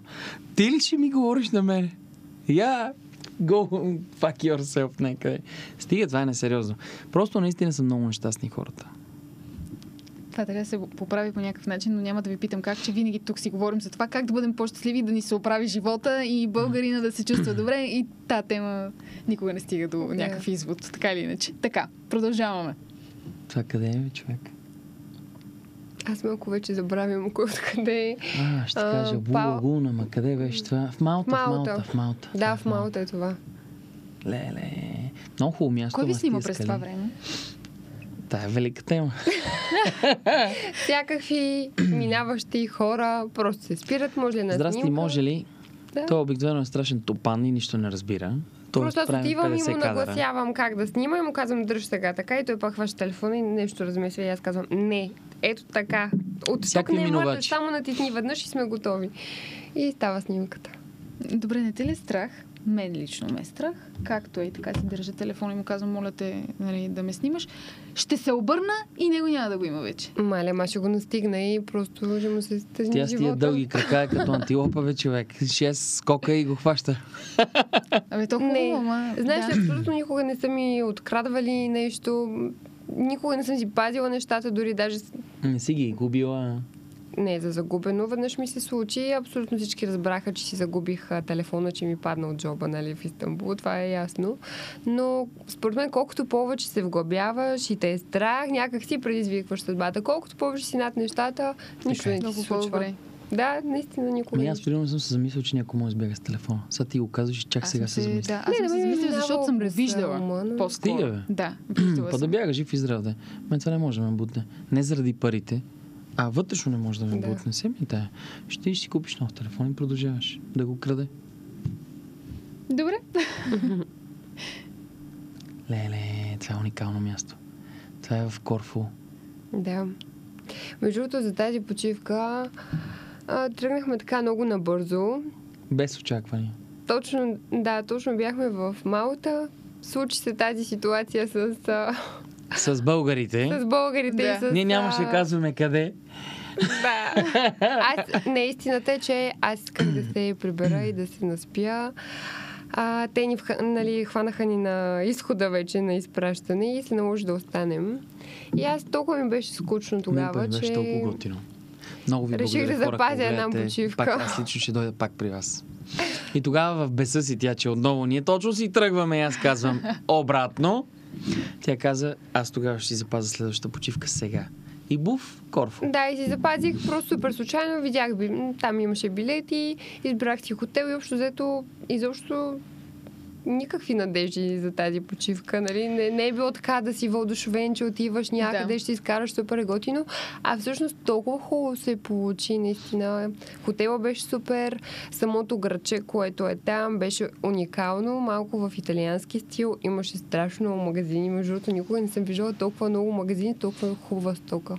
Ти ли ще ми говориш на мене? Я, go fuck yourself някъде. Стига, това е несериозно. Просто наистина са много нещастни хората. Това трябва да се поправи по някакъв начин, но няма да ви питам как, че винаги тук си говорим за това, как да бъдем по-щастливи, да ни се оправи живота и българина да се чувства добре и та тема никога не стига до някакъв извод, така или иначе. Така, продължаваме. Това къде е, бе, човек? Аз малко вече забравям кой откъде е. А, ще А, кажа Пал- Булагуна, ма къде беше това? В Малта, в Малта. Малта, в Малта. Да, в Малта е това. Леле. Много хубаво място. Кой ви снима през това време? Тая е велика тема. Всякакви минаващи хора просто се спират, може ли на Здрасти, снимка? може ли? Да. Той обикновено е страшен топан и нищо не разбира. Просто аз отивам и 50 му нагласявам как да снима и му казвам дръж сега така и той пък хваща телефона и нещо размисля и аз казвам не, ето така. От тук Всякакви не е мъртвеш, минувачи. само натисни веднъж и сме готови. И става снимката. Добре, не те ли е страх? Мен лично ме е страх. Както е и така си държа телефона и му казвам, моля те нали, да ме снимаш. Ще се обърна и него няма да го има вече. Мале, ма ще го настигна и просто ще му се стъжни Тя с тия дълги крака е като антилопа, бе, човек. Шест скока и го хваща. Абе, то хубаво, Не. ама... Знаеш, да. абсолютно никога не са ми открадвали нещо. Никога не съм си пазила нещата, дори даже Не си ги губила. Не е за загубено. Веднъж ми се случи и абсолютно всички разбраха, че си загубих телефона, че ми падна от джоба нали, в Истанбул. Това е ясно. Но според мен, колкото повече се вглъбяваш и те е страх, някак си предизвикваш съдбата. Колкото повече си над нещата, нищо е. не ти се случва. по-добре. Да, наистина никога. Ами аз примерно съм се замислил, че някой може да избяга с телефона. Сега ти го казваш и чак Аз сега съм се замисля. Да, аз Не, съм да се минава защото съм го виждала. По-скоро. Стига, бе. Да, виждала Па да бяга жив и здрав да е. Мен това не може да ме бутне. Не заради парите, а вътрешно не може да ме Да. бутне. Се ми тая. Ще си купиш нов телефон и продължаваш да го краде. Добре. Леле, това е уникално място. Това е в Корфу. Да. Между другото, за тази почивка а, тръгнахме така много набързо. Без очаквания. Точно, да, точно бяхме в Малта. Случи се тази ситуация с, а, С българите. с българите Да. и с... Ние нямаше да казваме къде. Да. Аз, не, истината е, че аз исках да се прибера и да се наспя. А, те ни нали, хванаха ни на изхода вече на изпращане и се наложи да останем. И аз толкова ми беше скучно тогава, беше че... толкова готино. Много ви Реших да запазя една почивка. Пак, аз лично ще дойда пак при вас. И тогава в беса си тя, че отново ние точно си тръгваме и аз казвам обратно. Тя каза, аз тогава ще си запазя следващата почивка сега. И буф, Корфу. Да, и си запазих просто супер случайно. Видях, там имаше билети, избрах си хотел и общо взето, изобщо никакви надежди за тази почивка. Нали? Не, не е било така да си въодушевен, че отиваш някъде, Да. ще изкараш супер готино. А всъщност толкова хубаво се получи, наистина. Хотела беше супер, самото градче, което е там, беше уникално, малко в италиански стил. Имаше страшно много магазини. Между другото, никога не съм виждала толкова много магазини, толкова хубава стока.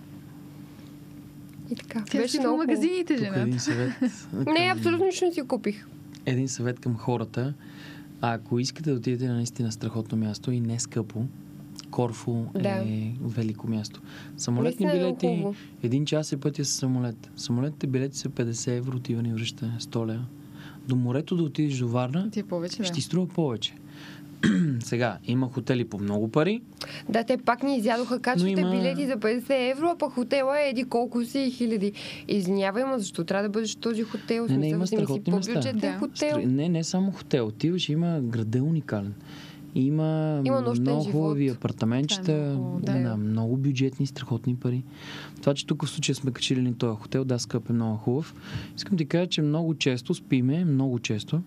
И така. Тя беше много магазините, Тук жена. един съвет. Не, абсолютно нищо не си купих. Един съвет към хората. А ако искате да отидете на наистина страхотно място и не скъпо, Корфу Да. е велико място. Самолетни Наистина е билети, хубаво. един час е пътя с самолет. Самолетните билети са 50 евро, отиване и връщане, 100 лева. До морето да отидеш до Варна, Ти е повече, да. ще ти струва повече. Сега, има хотели по много пари. Да, те пак ни изядоха качвате има- билети за 50 евро, а пък хотела е еди колко си хиляди. Извинявай, ма защо трябва да бъдеш в този хотел? Не, не, има страхотни места. Да. хотел. Не, не само хотел. Отиваш, има града уникален. Има, Има много хубави апартаментчета, е много хубаво, да. на много бюджетни, страхотни пари. Това, че тук в случая сме качили на този хотел, да, скъп е много хубав. Искам ти кажа, че много често спиме, много често,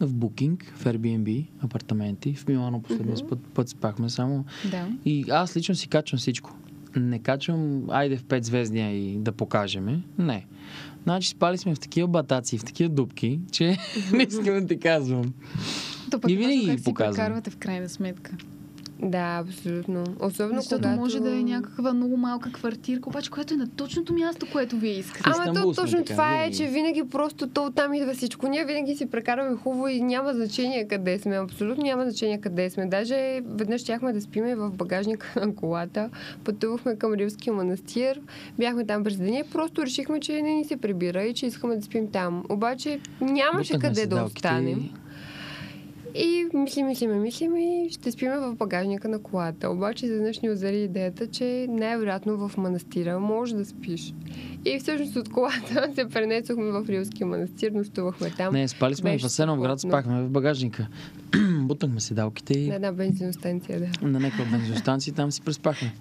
в Booking, в Airbnb, апартаменти. В Милано последния път, път спахме само. Да. И аз лично си качвам всичко. Не качвам, айде в 5 звездния и да покажеме. Не. Значи спали сме в такива батаци, в такива дупки, че не искам да ти казвам. То пък И винаги ги как си показвам. прекарвате в крайна сметка. Да, абсолютно. Особено Защото когато... може да е някаква много малка квартирка, обаче която е на точното място, което вие искате. Ама то точно така, това е, че винаги просто то оттам идва всичко. Ние винаги си прекараме хубаво и няма значение къде сме. Абсолютно няма значение къде сме. Даже веднъж щяхме да спиме в багажника на колата. Пътувахме към Ривския манастир. Бяхме там през деня. Просто решихме, че не ни се прибира и че искаме да спим там. Обаче нямаше Бутнахме къде да останем. И- мислим, мислиме, мислим и ще спиме в багажника на колата. Обаче изведнъж ни озари идеята, че най-вероятно в манастира може да спиш. И всъщност от колата се пренесохме в Рилския манастир, нощувахме там. Не, спали сме Беше в Асеновград, страхотно. спахме в багажника. Бутнахме седалките и На една бензиностанция, да. на някаква бензостанция там си преспахме.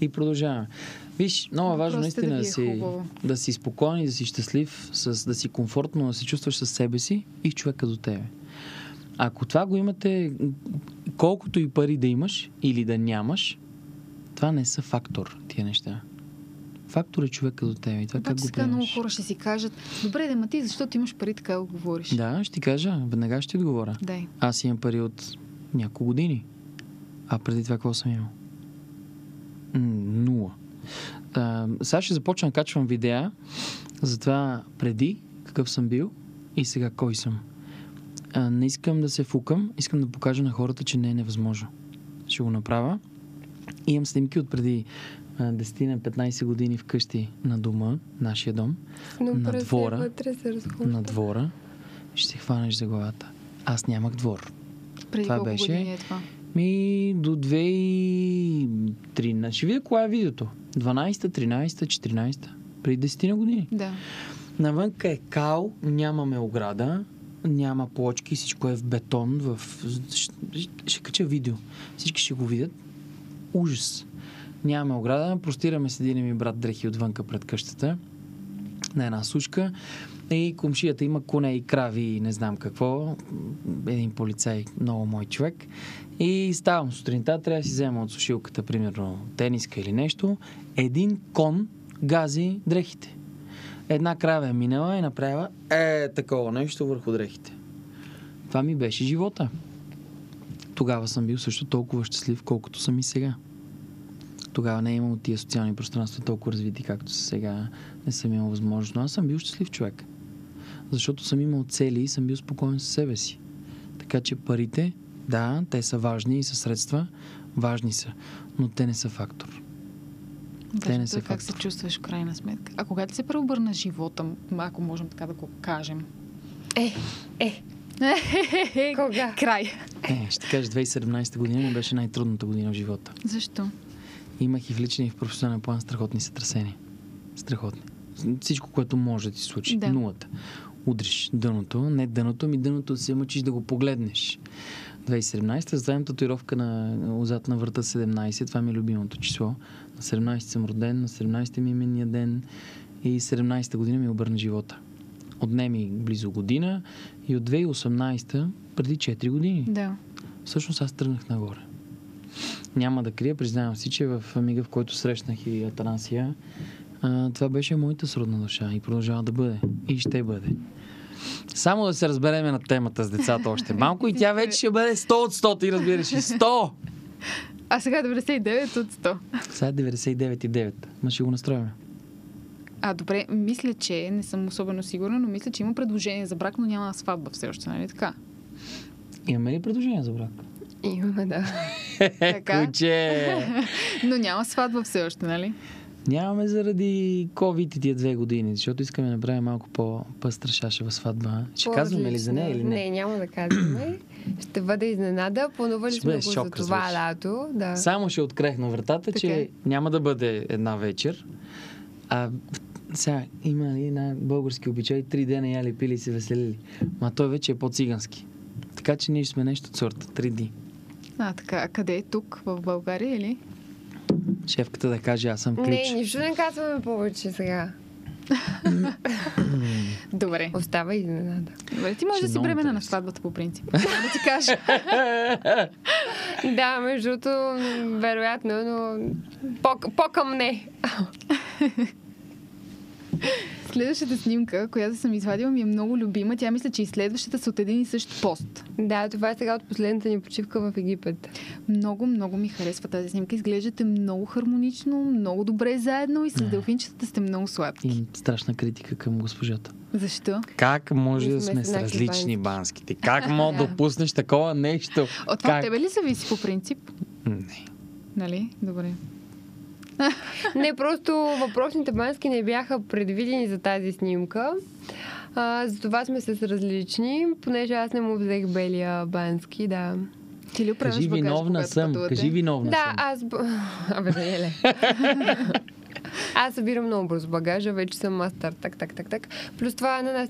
И продължаваме. Виж, много е важно Въпросът е наистина да си, хубаво. да си спокоен и да си щастлив, с, да си комфортно, да се чувстваш със себе си и човека до тебе. Ако това го имате, колкото и пари да имаш или да нямаш, това не са фактор, тия неща. Фактор е човека до теб и това как го сега много приемаш. хора ще си кажат, добре, да ма ти, защото имаш пари, така го говориш. Да, ще ти кажа, веднага ще ти отговоря. Дай. Аз имам пари от няколко години. А преди това какво съм имал? Нула. А, сега ще започна да качвам видеа за това преди какъв съм бил и сега кой съм. А, не искам да се фукам, искам да покажа на хората, че не е невъзможно. Ще го направя. Имам снимки от преди а, 10 на 15 години вкъщи на дома, нашия дом, Но На двора. вътре се на двора. Ще се хванеш за главата. Аз нямах двор. Преди Това беше- е това? Ми до 2013. Ще видя кога е видеото. 12-та, 13-та, 14-та. Преди 10 на години. Да. Навънка е кал, нямаме ограда, няма плочки, всичко е в бетон. В... Ще, кача видео. Всички ще го видят. Ужас. Нямаме ограда, простираме с един ми брат дрехи отвънка пред къщата на една сушка. И комшията има коне и крави и не знам какво. Един полицай, много мой човек. И ставам сутринта, трябва да си взема от сушилката, примерно тениска или нещо. Един кон гази дрехите. Една крава е минала и направила е такова нещо върху дрехите. Това ми беше живота. Тогава съм бил също толкова щастлив, колкото съм и сега. Тогава не е имало тия социални пространства толкова развити, както са сега. Не съм имал възможност. Но аз съм бил щастлив човек. Защото съм имал цели и съм бил спокоен със себе си. Така че парите, да, те са важни и са средства. Важни са. Но те не са фактор. Те не са как се чувстваш в крайна сметка. А когато се преобърна живота, ако можем така да го кажем. Е, е, кога? Край. Е, ще кажа, 2017 година ми беше най-трудната година в живота. Защо? Имах и в личен и в професионален план страхотни сътресения. Страхотни. Всичко, което може да ти случи. Да. Нулата. Удриш дъното, не дъното, ми дъното се мъчиш да го погледнеш. 2017 задавам татуировка на отзад на врата 17. Това ми е любимото число. На 17 съм роден, на 17 ми е именния ден и 17 година ми обърна живота. Отне ми близо година и от 2018 преди 4 години. Да. Всъщност аз тръгнах нагоре. Няма да крия, признавам си, че в мига, в който срещнах и Атанасия, това беше моята сродна душа и продължава да бъде. И ще бъде. Само да се разбереме на темата с децата още малко и тя вече ще бъде 100 от 100, ти разбираш. И 100! А сега 99 от 100. Сега е 99,9. Ма ще го настроим. А, добре, мисля, че не съм особено сигурна, но мисля, че има предложение за брак, но няма сватба все още, нали така? Имаме ли предложение за брак? Имаме, да. Така. Куче! Но няма сватба все още, нали? Нямаме заради COVID и тия две години, защото искаме да направим малко по-пъстра шашева сватба. Ще казваме ли за нея или не? Не, няма да казваме. Ще бъде изненада. Планували сме го шок, за това разбираш. лято. Да. Само ще открехна вратата, Така че няма да бъде една вечер. А сега има ли една български обичай, три дена яли, пили и се веселили. Ма той вече е по-цигански. Така че ние сме нещо от сорта. Три дни. А, така, а къде е тук? В България или? Шефката да каже, аз съм ключ. Не, нищо не казваме повече сега. Добре. Остава изненада. Добре, ти можеш да си бремена на сватбата по принцип. Да ти кажа. Да, между другото, вероятно, но по- по-към не. Следващата снимка, която съм извадила, ми е много любима. Тя мисля, че и следващата са от един и същ пост. Да, това е сега от последната ни почивка в Египет. Много, много ми харесва тази снимка. Изглеждате много хармонично, много добре заедно и с делфинчетата сте много сладки. Имам страшна критика към госпожата. Защо? Как може да сме с различни бански. банските? Как мога да допуснеш такова нещо? От това как? тебе ли зависи по принцип? Не. Нали? Добре. Не, просто въпросните бански не бяха предвидени за тази снимка. А, затова сме с различни, понеже аз не му взех белия бански, да. Ти ли Кажи багаж, виновна съм. пътувате? Кажи виновна Да, съм. аз... б- Абе, Даниеле. Аз събирам много бързо багажа, вече съм мастър, так, так, так, так. Плюс това на нас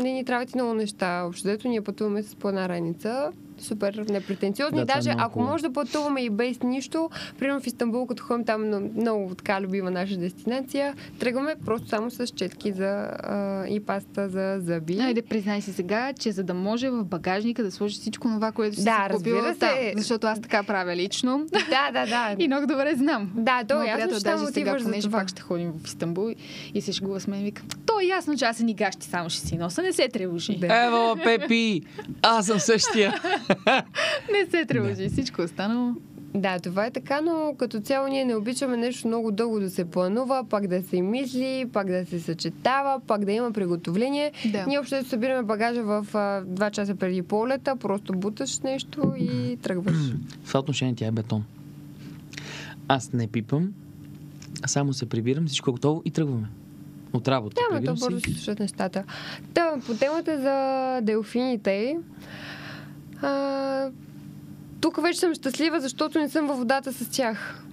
не ни трябват и много неща. Общо дето ние пътуваме с по една раница. супер непретенциозни. Да, е Даже много ако може да пътуваме и без нищо, примерно в Истанбул, като ходим там много, така любима наша дестинация, тръгваме просто само с четки за, а, и паста за зъби. Айде, признай си сега, че за да може в багажника да сложиш всичко това, което си Да, си купила се. защото аз така правя лично. Да, да, да. И много добре знам. Да, то е ясно, че там отиваш за това. пак ще ходим в Истанбул и се шегува с мен, вика, то е ясно, че аз се ни гащи, само ще си носа, не се тревожи. Да. Ево, Пепи! Аз съм същия. Не се тревожи, всичко останало. Да, това е така, но като цяло ние не обичаме нещо много дълго да се планува, пак да се мисли, пак да се съчетава, пак да има приготовление. Да. Ние общо събираме багажа в а, два часа преди полета, просто буташ нещо и тръгваш. В това отношение тя е бетон. Аз не пипам, а само се прибирам, всичко е готово и тръгваме. От работа. Да, ме то бързо се слушат нещата. Та, по темата за делфините, а, тук вече съм щастлива, защото не съм във водата с тях.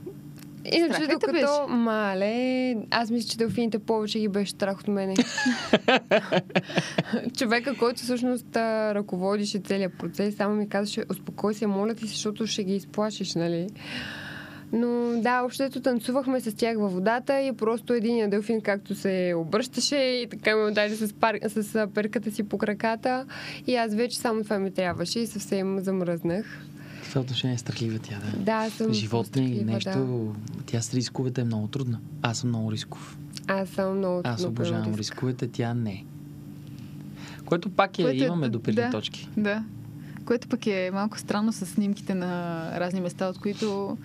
Иначе Страх докато... беше? Мале, аз мисля, че делфините повече ги беше страх от мене. Човека, който всъщност ръководише целият процес, само ми казваше, успокой се, моля ти се, защото ще ги изплашиш, нали? Но да, общото танцувахме с тях във водата и просто един делфин както се обръщаше и така ме удари с, пар... с перката си по краката и аз вече само това ми трябваше и съвсем замръзнах. В това отношение е страхлива тя, да. Да, аз съм Животни и нещо. Тя с рисковете е много трудна. Аз съм много рисков. Да. Аз съм много Аз трудно обожавам природист. рисковете, тя не. Което пак е, Което е- имаме допирни да. точки. Да. Което пък е малко странно с снимките на разни места, от които,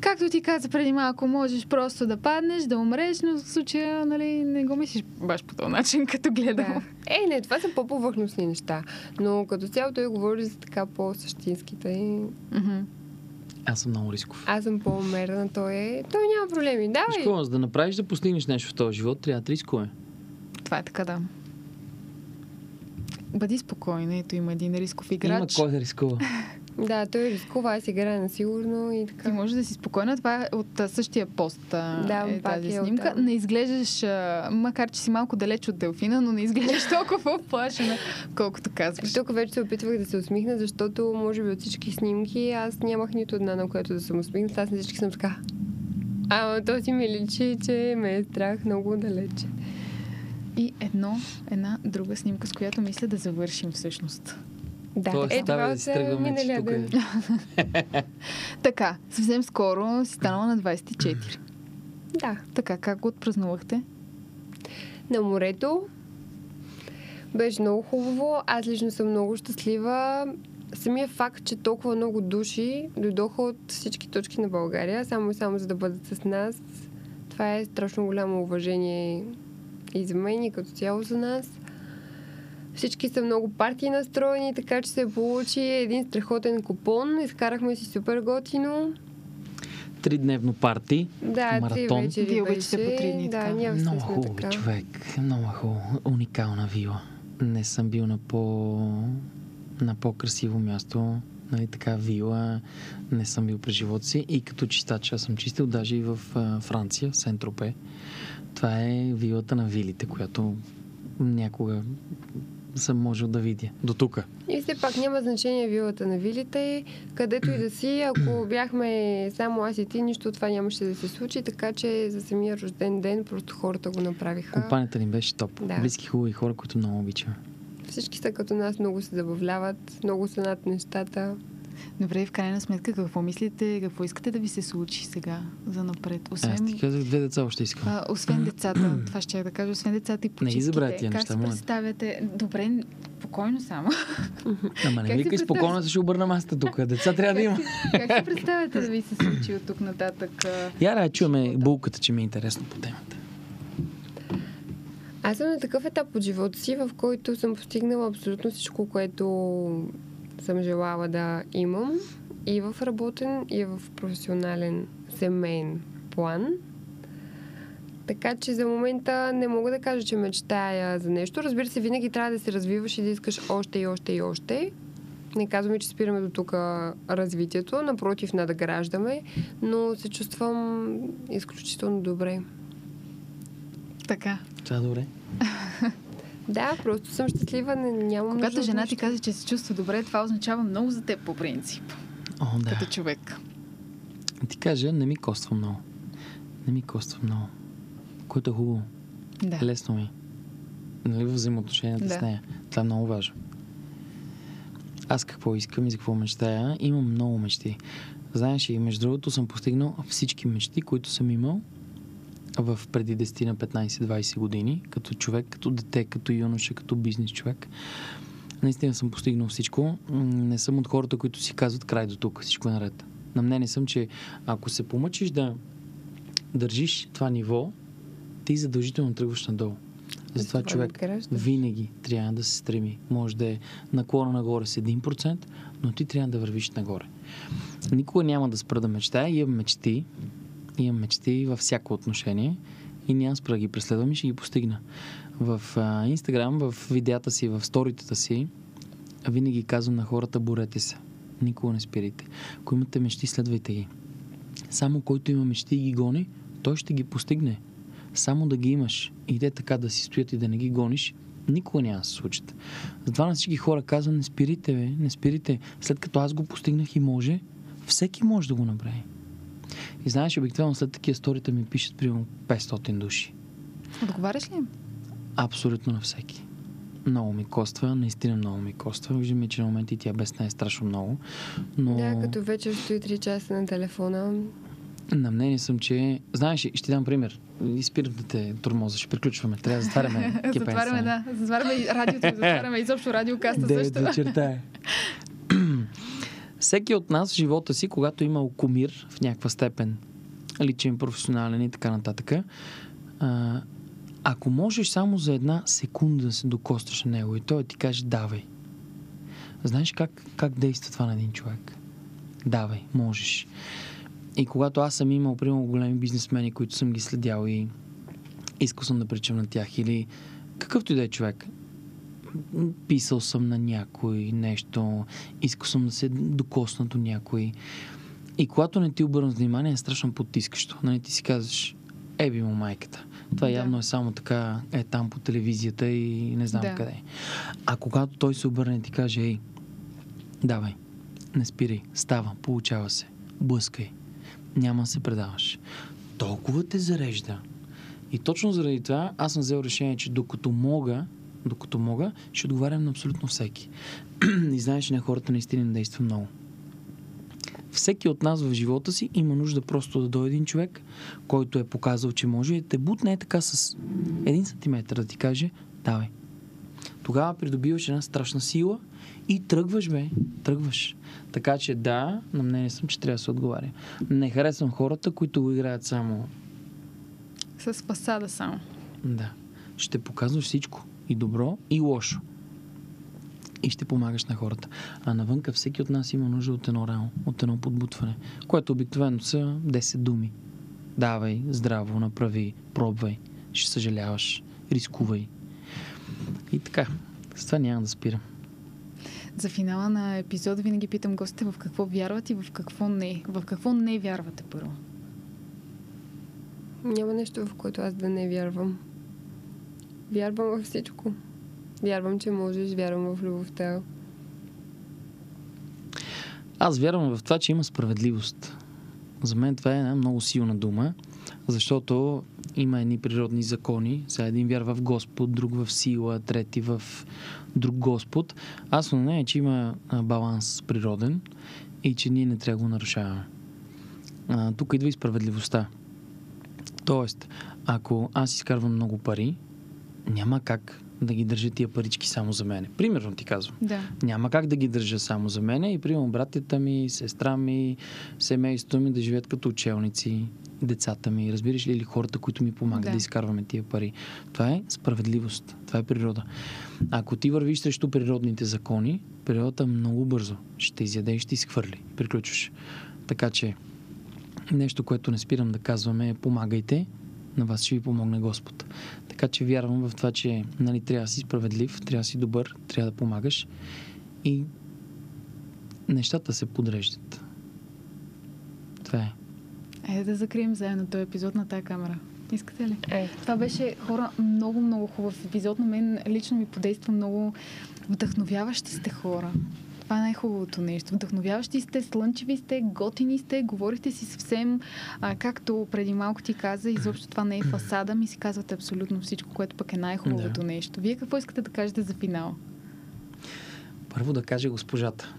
както ти каза преди малко, можеш просто да паднеш, да умреш, но в случая нали, не го мислиш баш по този начин, като гледам. Да. Е, не, това са по-повърхностни неща. Но като цяло той говори за така по-същинските. и Мгм. Аз съм много рисков. Аз съм по-умерена, той е... Той няма проблеми. Давай! за да направиш да постигнеш нещо в този живот, трябва да рискове. Това е така, да. Бъди спокойна, ето има един рисков Има играч. кой да рискува. Да, той рискува, аз играя на сигурно и така. Ти можеш да си спокойна. Това е от а, същия пост а, Да, е тази е снимка. оттам. Не изглеждаш, а, макар че си малко далеч от делфина, но не изглеждаш толкова плашена, колкото казваш. Тук вече се опитвах да се усмихна, защото може би от всички снимки аз нямах нито една, на която да съм усмихната. Аз на всички съм така. Ама този ми личи, че ме е страх много далече. И едно, една друга снимка, с която мисля да завършим всъщност. Да, Тоест, е, това да си тръгваме, миналия тук ден. е. Така, съвсем скоро си станала на 24. Да. така, как го отпразнувахте? на морето. Беше много хубаво. Аз лично съм много щастлива. Самия факт, че толкова много души дойдоха от всички точки на България, само и само за да бъдат с нас, това е страшно голямо уважение и за мен, и като цяло за нас. Всички са много партии настроени, така че се получи един страхотен купон. Изкарахме си супер готино. Тридневно парти. Да, Маратон. три вечери Вие обичате по три дни, Да, ние Много хубаво, така. човек. Много хубаво. Уникална вила. Не съм бил на по... на по-красиво място. Нали, така вила. Не съм бил през живота си. И като чистач, аз съм чистил даже и в а, Франция, в Сент-Тропе. Това е вилата на вилите, която някога съм можел да видя. До тук. И все пак няма значение вилата на вилите, където и да си. Ако бяхме само аз и ти, нищо от това нямаше да се случи, така че за самия рожден ден просто хората го направиха. Компанията ни беше топ. Да. Близки, хубави хора, които много обичаме. Всички са като нас, много се забавляват, много са над нещата. Добре, в крайна сметка, какво мислите, какво искате да ви се случи сега, за напред? Аз Освен, ти казах, две деца още искам. а, освен децата, това ще я да кажа, освен децата и Не ги почивките. забравяй тия как неща, си моля. представяте? Добре, спокойно само. Ама не как си викай спокойно, ще обърна масата тук. Деца трябва да има. как си представяте да ви се случи от тук нататък? Я да живота? булката, че ми е интересно по темата. Аз съм на такъв етап от живота си, в който съм постигнала абсолютно всичко, което съм желала да имам и в работен, и в професионален семейен план. Така че за момента не мога да кажа, че мечтая за нещо. Разбира се, винаги трябва да се развиваш и да искаш още и още и още. Не казваме, че спираме до тук развитието, напротив, надграждаме, но се чувствам изключително добре. Така. Това е добре. Да, просто съм щастлива, не, нямам Когато жена ти нищо. каже, че се чувства добре, това означава много за теб по принцип, О, да. като човек. Ти кажа, не ми коства много. Не ми коства много. Което е хубаво. Да. Лесно ми. Нали, в взаимоотношенията Да. с нея. Това е много важно. Аз какво искам и за какво мечтая? Имам много мечти. Знаеш, и между другото съм постигнал всички мечти, които съм имал в преди 10 на 15-20 години, като човек, като дете, като юноша, като бизнес човек. Наистина съм постигнал всичко. Не съм от хората, които си казват край до тук, всичко е наред. На мнение съм, че ако се помъчиш да държиш това ниво, ти задължително тръгваш надолу. Затова Това човек винаги трябва да се стреми. Може да е наклона нагоре с 1%, но ти трябва да вървиш нагоре. Никога няма да спра да мечтая. Имам мечти. Имам мечти във всяко отношение и няма спра да ги преследвам и ще ги постигна. В Инстаграм, в видеята си, в сторитата си, винаги казвам на хората, борете се. Никога не спирайте. Ако имате мечти, следвайте ги. Само който има мечти и ги гони, той ще ги постигне. Само да ги имаш и те така да си стоят и да не ги гониш, никога няма да се случат. Затова на всички хора казвам, не спирите, бе, не спирите. След като аз го постигнах и може, всеки може да го направи. И знаеш, обикновено след такива сторита ми пишат примерно 500 души. Отговаряш ли им? Абсолютно на всеки. Много ми коства, наистина много ми коства. Виждаме, че на моменти тя без не е страшно много. Но Да, като вечер стои 3 часа на телефона. на мнение съм, че... Знаеш, ще ти дам пример. И спирам да те тормоза, ще приключваме. Трябва да затваряме затваряме, да. Затваряме и радиото, затваряме изобщо радиокаста Девет също. вечерта е. Всеки от нас в живота си, когато имал кумир в някаква степен, личен, професионален и така нататък, а, ако можеш само за една секунда да се докостраш на него и той ти каже давай. Знаеш как, как действа това на един човек? Давай, можеш. И когато аз съм имал, примерно, големи бизнесмени, които съм ги следял и искал съм да причам на тях или какъвто и да е човек, писал съм на някой нещо, искал съм да се докосна до някой. И когато не ти обърнат внимание, е страшно потискащо. Нали, ти си казваш, еби му майката. Това Да. явно е само така, е там по телевизията и не знам Да. къде. А когато той се обърне и ти каже, ей, давай, не спирай, става, получава се, блъскай, няма да се предаваш. Толкова те зарежда. И точно заради това аз съм взел решение, че докато мога, докато мога, ще отговарям на абсолютно всеки. и знаеш, че на хората наистина не действа много. Всеки от нас в живота си има нужда просто да дойде един човек, който е показал, че може и те бутне е така с един сантиметр да ти каже, давай. Тогава придобиваш една страшна сила и тръгваш, бе. Тръгваш. Така че да, на мнение съм, че трябва да се отговаря. Не харесвам хората, които го играят само С фасада само. да. Ще показваш всичко. И добро, и лошо. И ще помагаш на хората. А навънка всеки от нас има нужда от едно рамо, от едно подбутване, което обикновено са 10 думи. Давай, здраво, направи, пробвай, ще съжаляваш, рискувай. И така, с това няма да спирам. За финала на епизода винаги питам гостите в какво вярват и в какво не. В какво не вярвате първо. Няма нещо, в което аз да не вярвам. Вярвам във всичко. Вярвам, че можеш, вярвам в любовта. Аз вярвам в това, че има справедливост. За мен това е една много силна дума, защото има едни природни закони. Сега един вярва в Господ, друг в сила, трети в друг Господ. Аз на нея, че има баланс природен и че ние не трябва да го нарушаваме. А, тук идва и справедливостта. Тоест, ако аз изкарвам много пари, няма как да ги държа тия парички само за мене. Примерно ти казвам. Да. Няма как да ги държа само за мене и примерно братята ми, сестра ми, семейството ми да живеят като учелници, децата ми, разбираш ли, или хората, които ми помагат Да. да. изкарваме тия пари. Това е справедливост, това е природа. Ако ти вървиш срещу природните закони, природата много бързо ще изяде и ще изхвърли. Приключваш. Така че нещо, което не спирам да казваме е помагайте, на вас ще ви помогне Господ. Така че вярвам в това, че нали, трябва да си справедлив, трябва да си добър, трябва да помагаш и нещата се подреждат. Това е. Айде да закрием заедно този епизод на тази камера. Искате ли? Ай. Това беше хора много, много хубав епизод. На мен лично ми подейства много вдъхновяващи сте хора. Това е най-хубавото нещо. Вдъхновяващи сте, слънчеви сте, готини сте, говорите си съвсем, а, както преди малко ти каза, изобщо това не е фасада, ми си казвате абсолютно всичко, което пък е най-хубавото Да. нещо. Вие какво искате да кажете за финал? Първо да каже госпожата.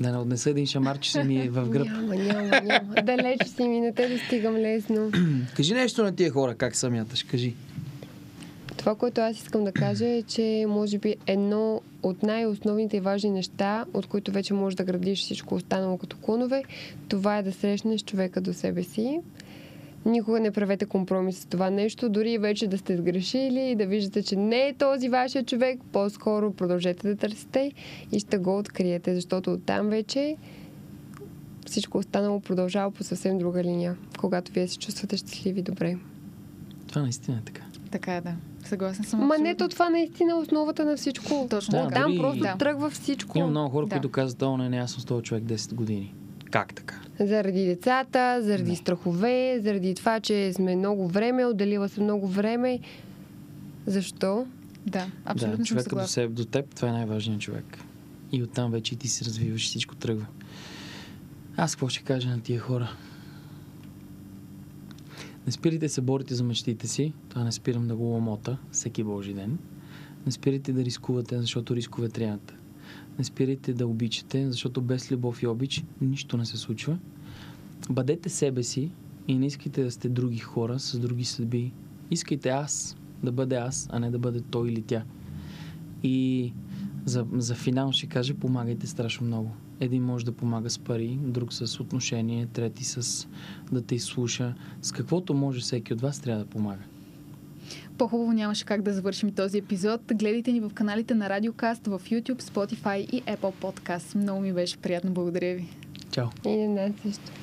Да не отнеса един шамар, че си ми е в гръб. Няма, няма, няма. Далеч си ми, не те достигам лесно. Кажи нещо на тия хора, как самяташ, кажи. Това, което аз искам да кажа е, че може би едно от най-основните и важни неща, от които вече можеш да градиш всичко останало като клонове, това е да срещнеш човека до себе си. Никога не правете компромис с това нещо, дори и вече да сте сгрешили и да виждате, че не е този вашия човек, по-скоро продължете да търсите и ще го откриете, защото оттам вече всичко останало продължава по съвсем друга линия, когато вие се чувствате щастливи добре. Това наистина е така. Така е, да. Съгласен съм. Ма не, то това наистина е основата на всичко. Точно Да, така. Там дори- просто Да. тръгва всичко. Има много хора, Да. които казват, о, не, не, аз съм с този човек 10 години. Как така? Заради децата, заради Не. страхове, заради това, че сме много време, отделила съм много време. Защо? Да, абсолютно да, съм човека до, съгласна. себе, до теб, това е най-важният човек. И оттам вече ти се развиваш всичко тръгва. Аз какво ще кажа на тия хора? Не спирайте се борите за мечтите си. Това не спирам да го ломота всеки Божи ден. Не спирайте да рискувате, защото рискове трябват. Не спирайте да обичате, защото без любов и обич нищо не се случва. Бъдете себе си и не искайте да сте други хора с други съдби. Искайте аз да бъде аз, а не да бъде той или тя. И за, за финал ще кажа, помагайте страшно много. Един може да помага с пари, друг с отношение, трети с да те изслуша. С каквото може всеки от вас трябва да помага. По-хубаво нямаше как да завършим този епизод. Гледайте ни в каналите на Радиокаст в YouTube, Spotify и Apple Podcast. Много ми беше приятно. Благодаря ви. Чао! И на също.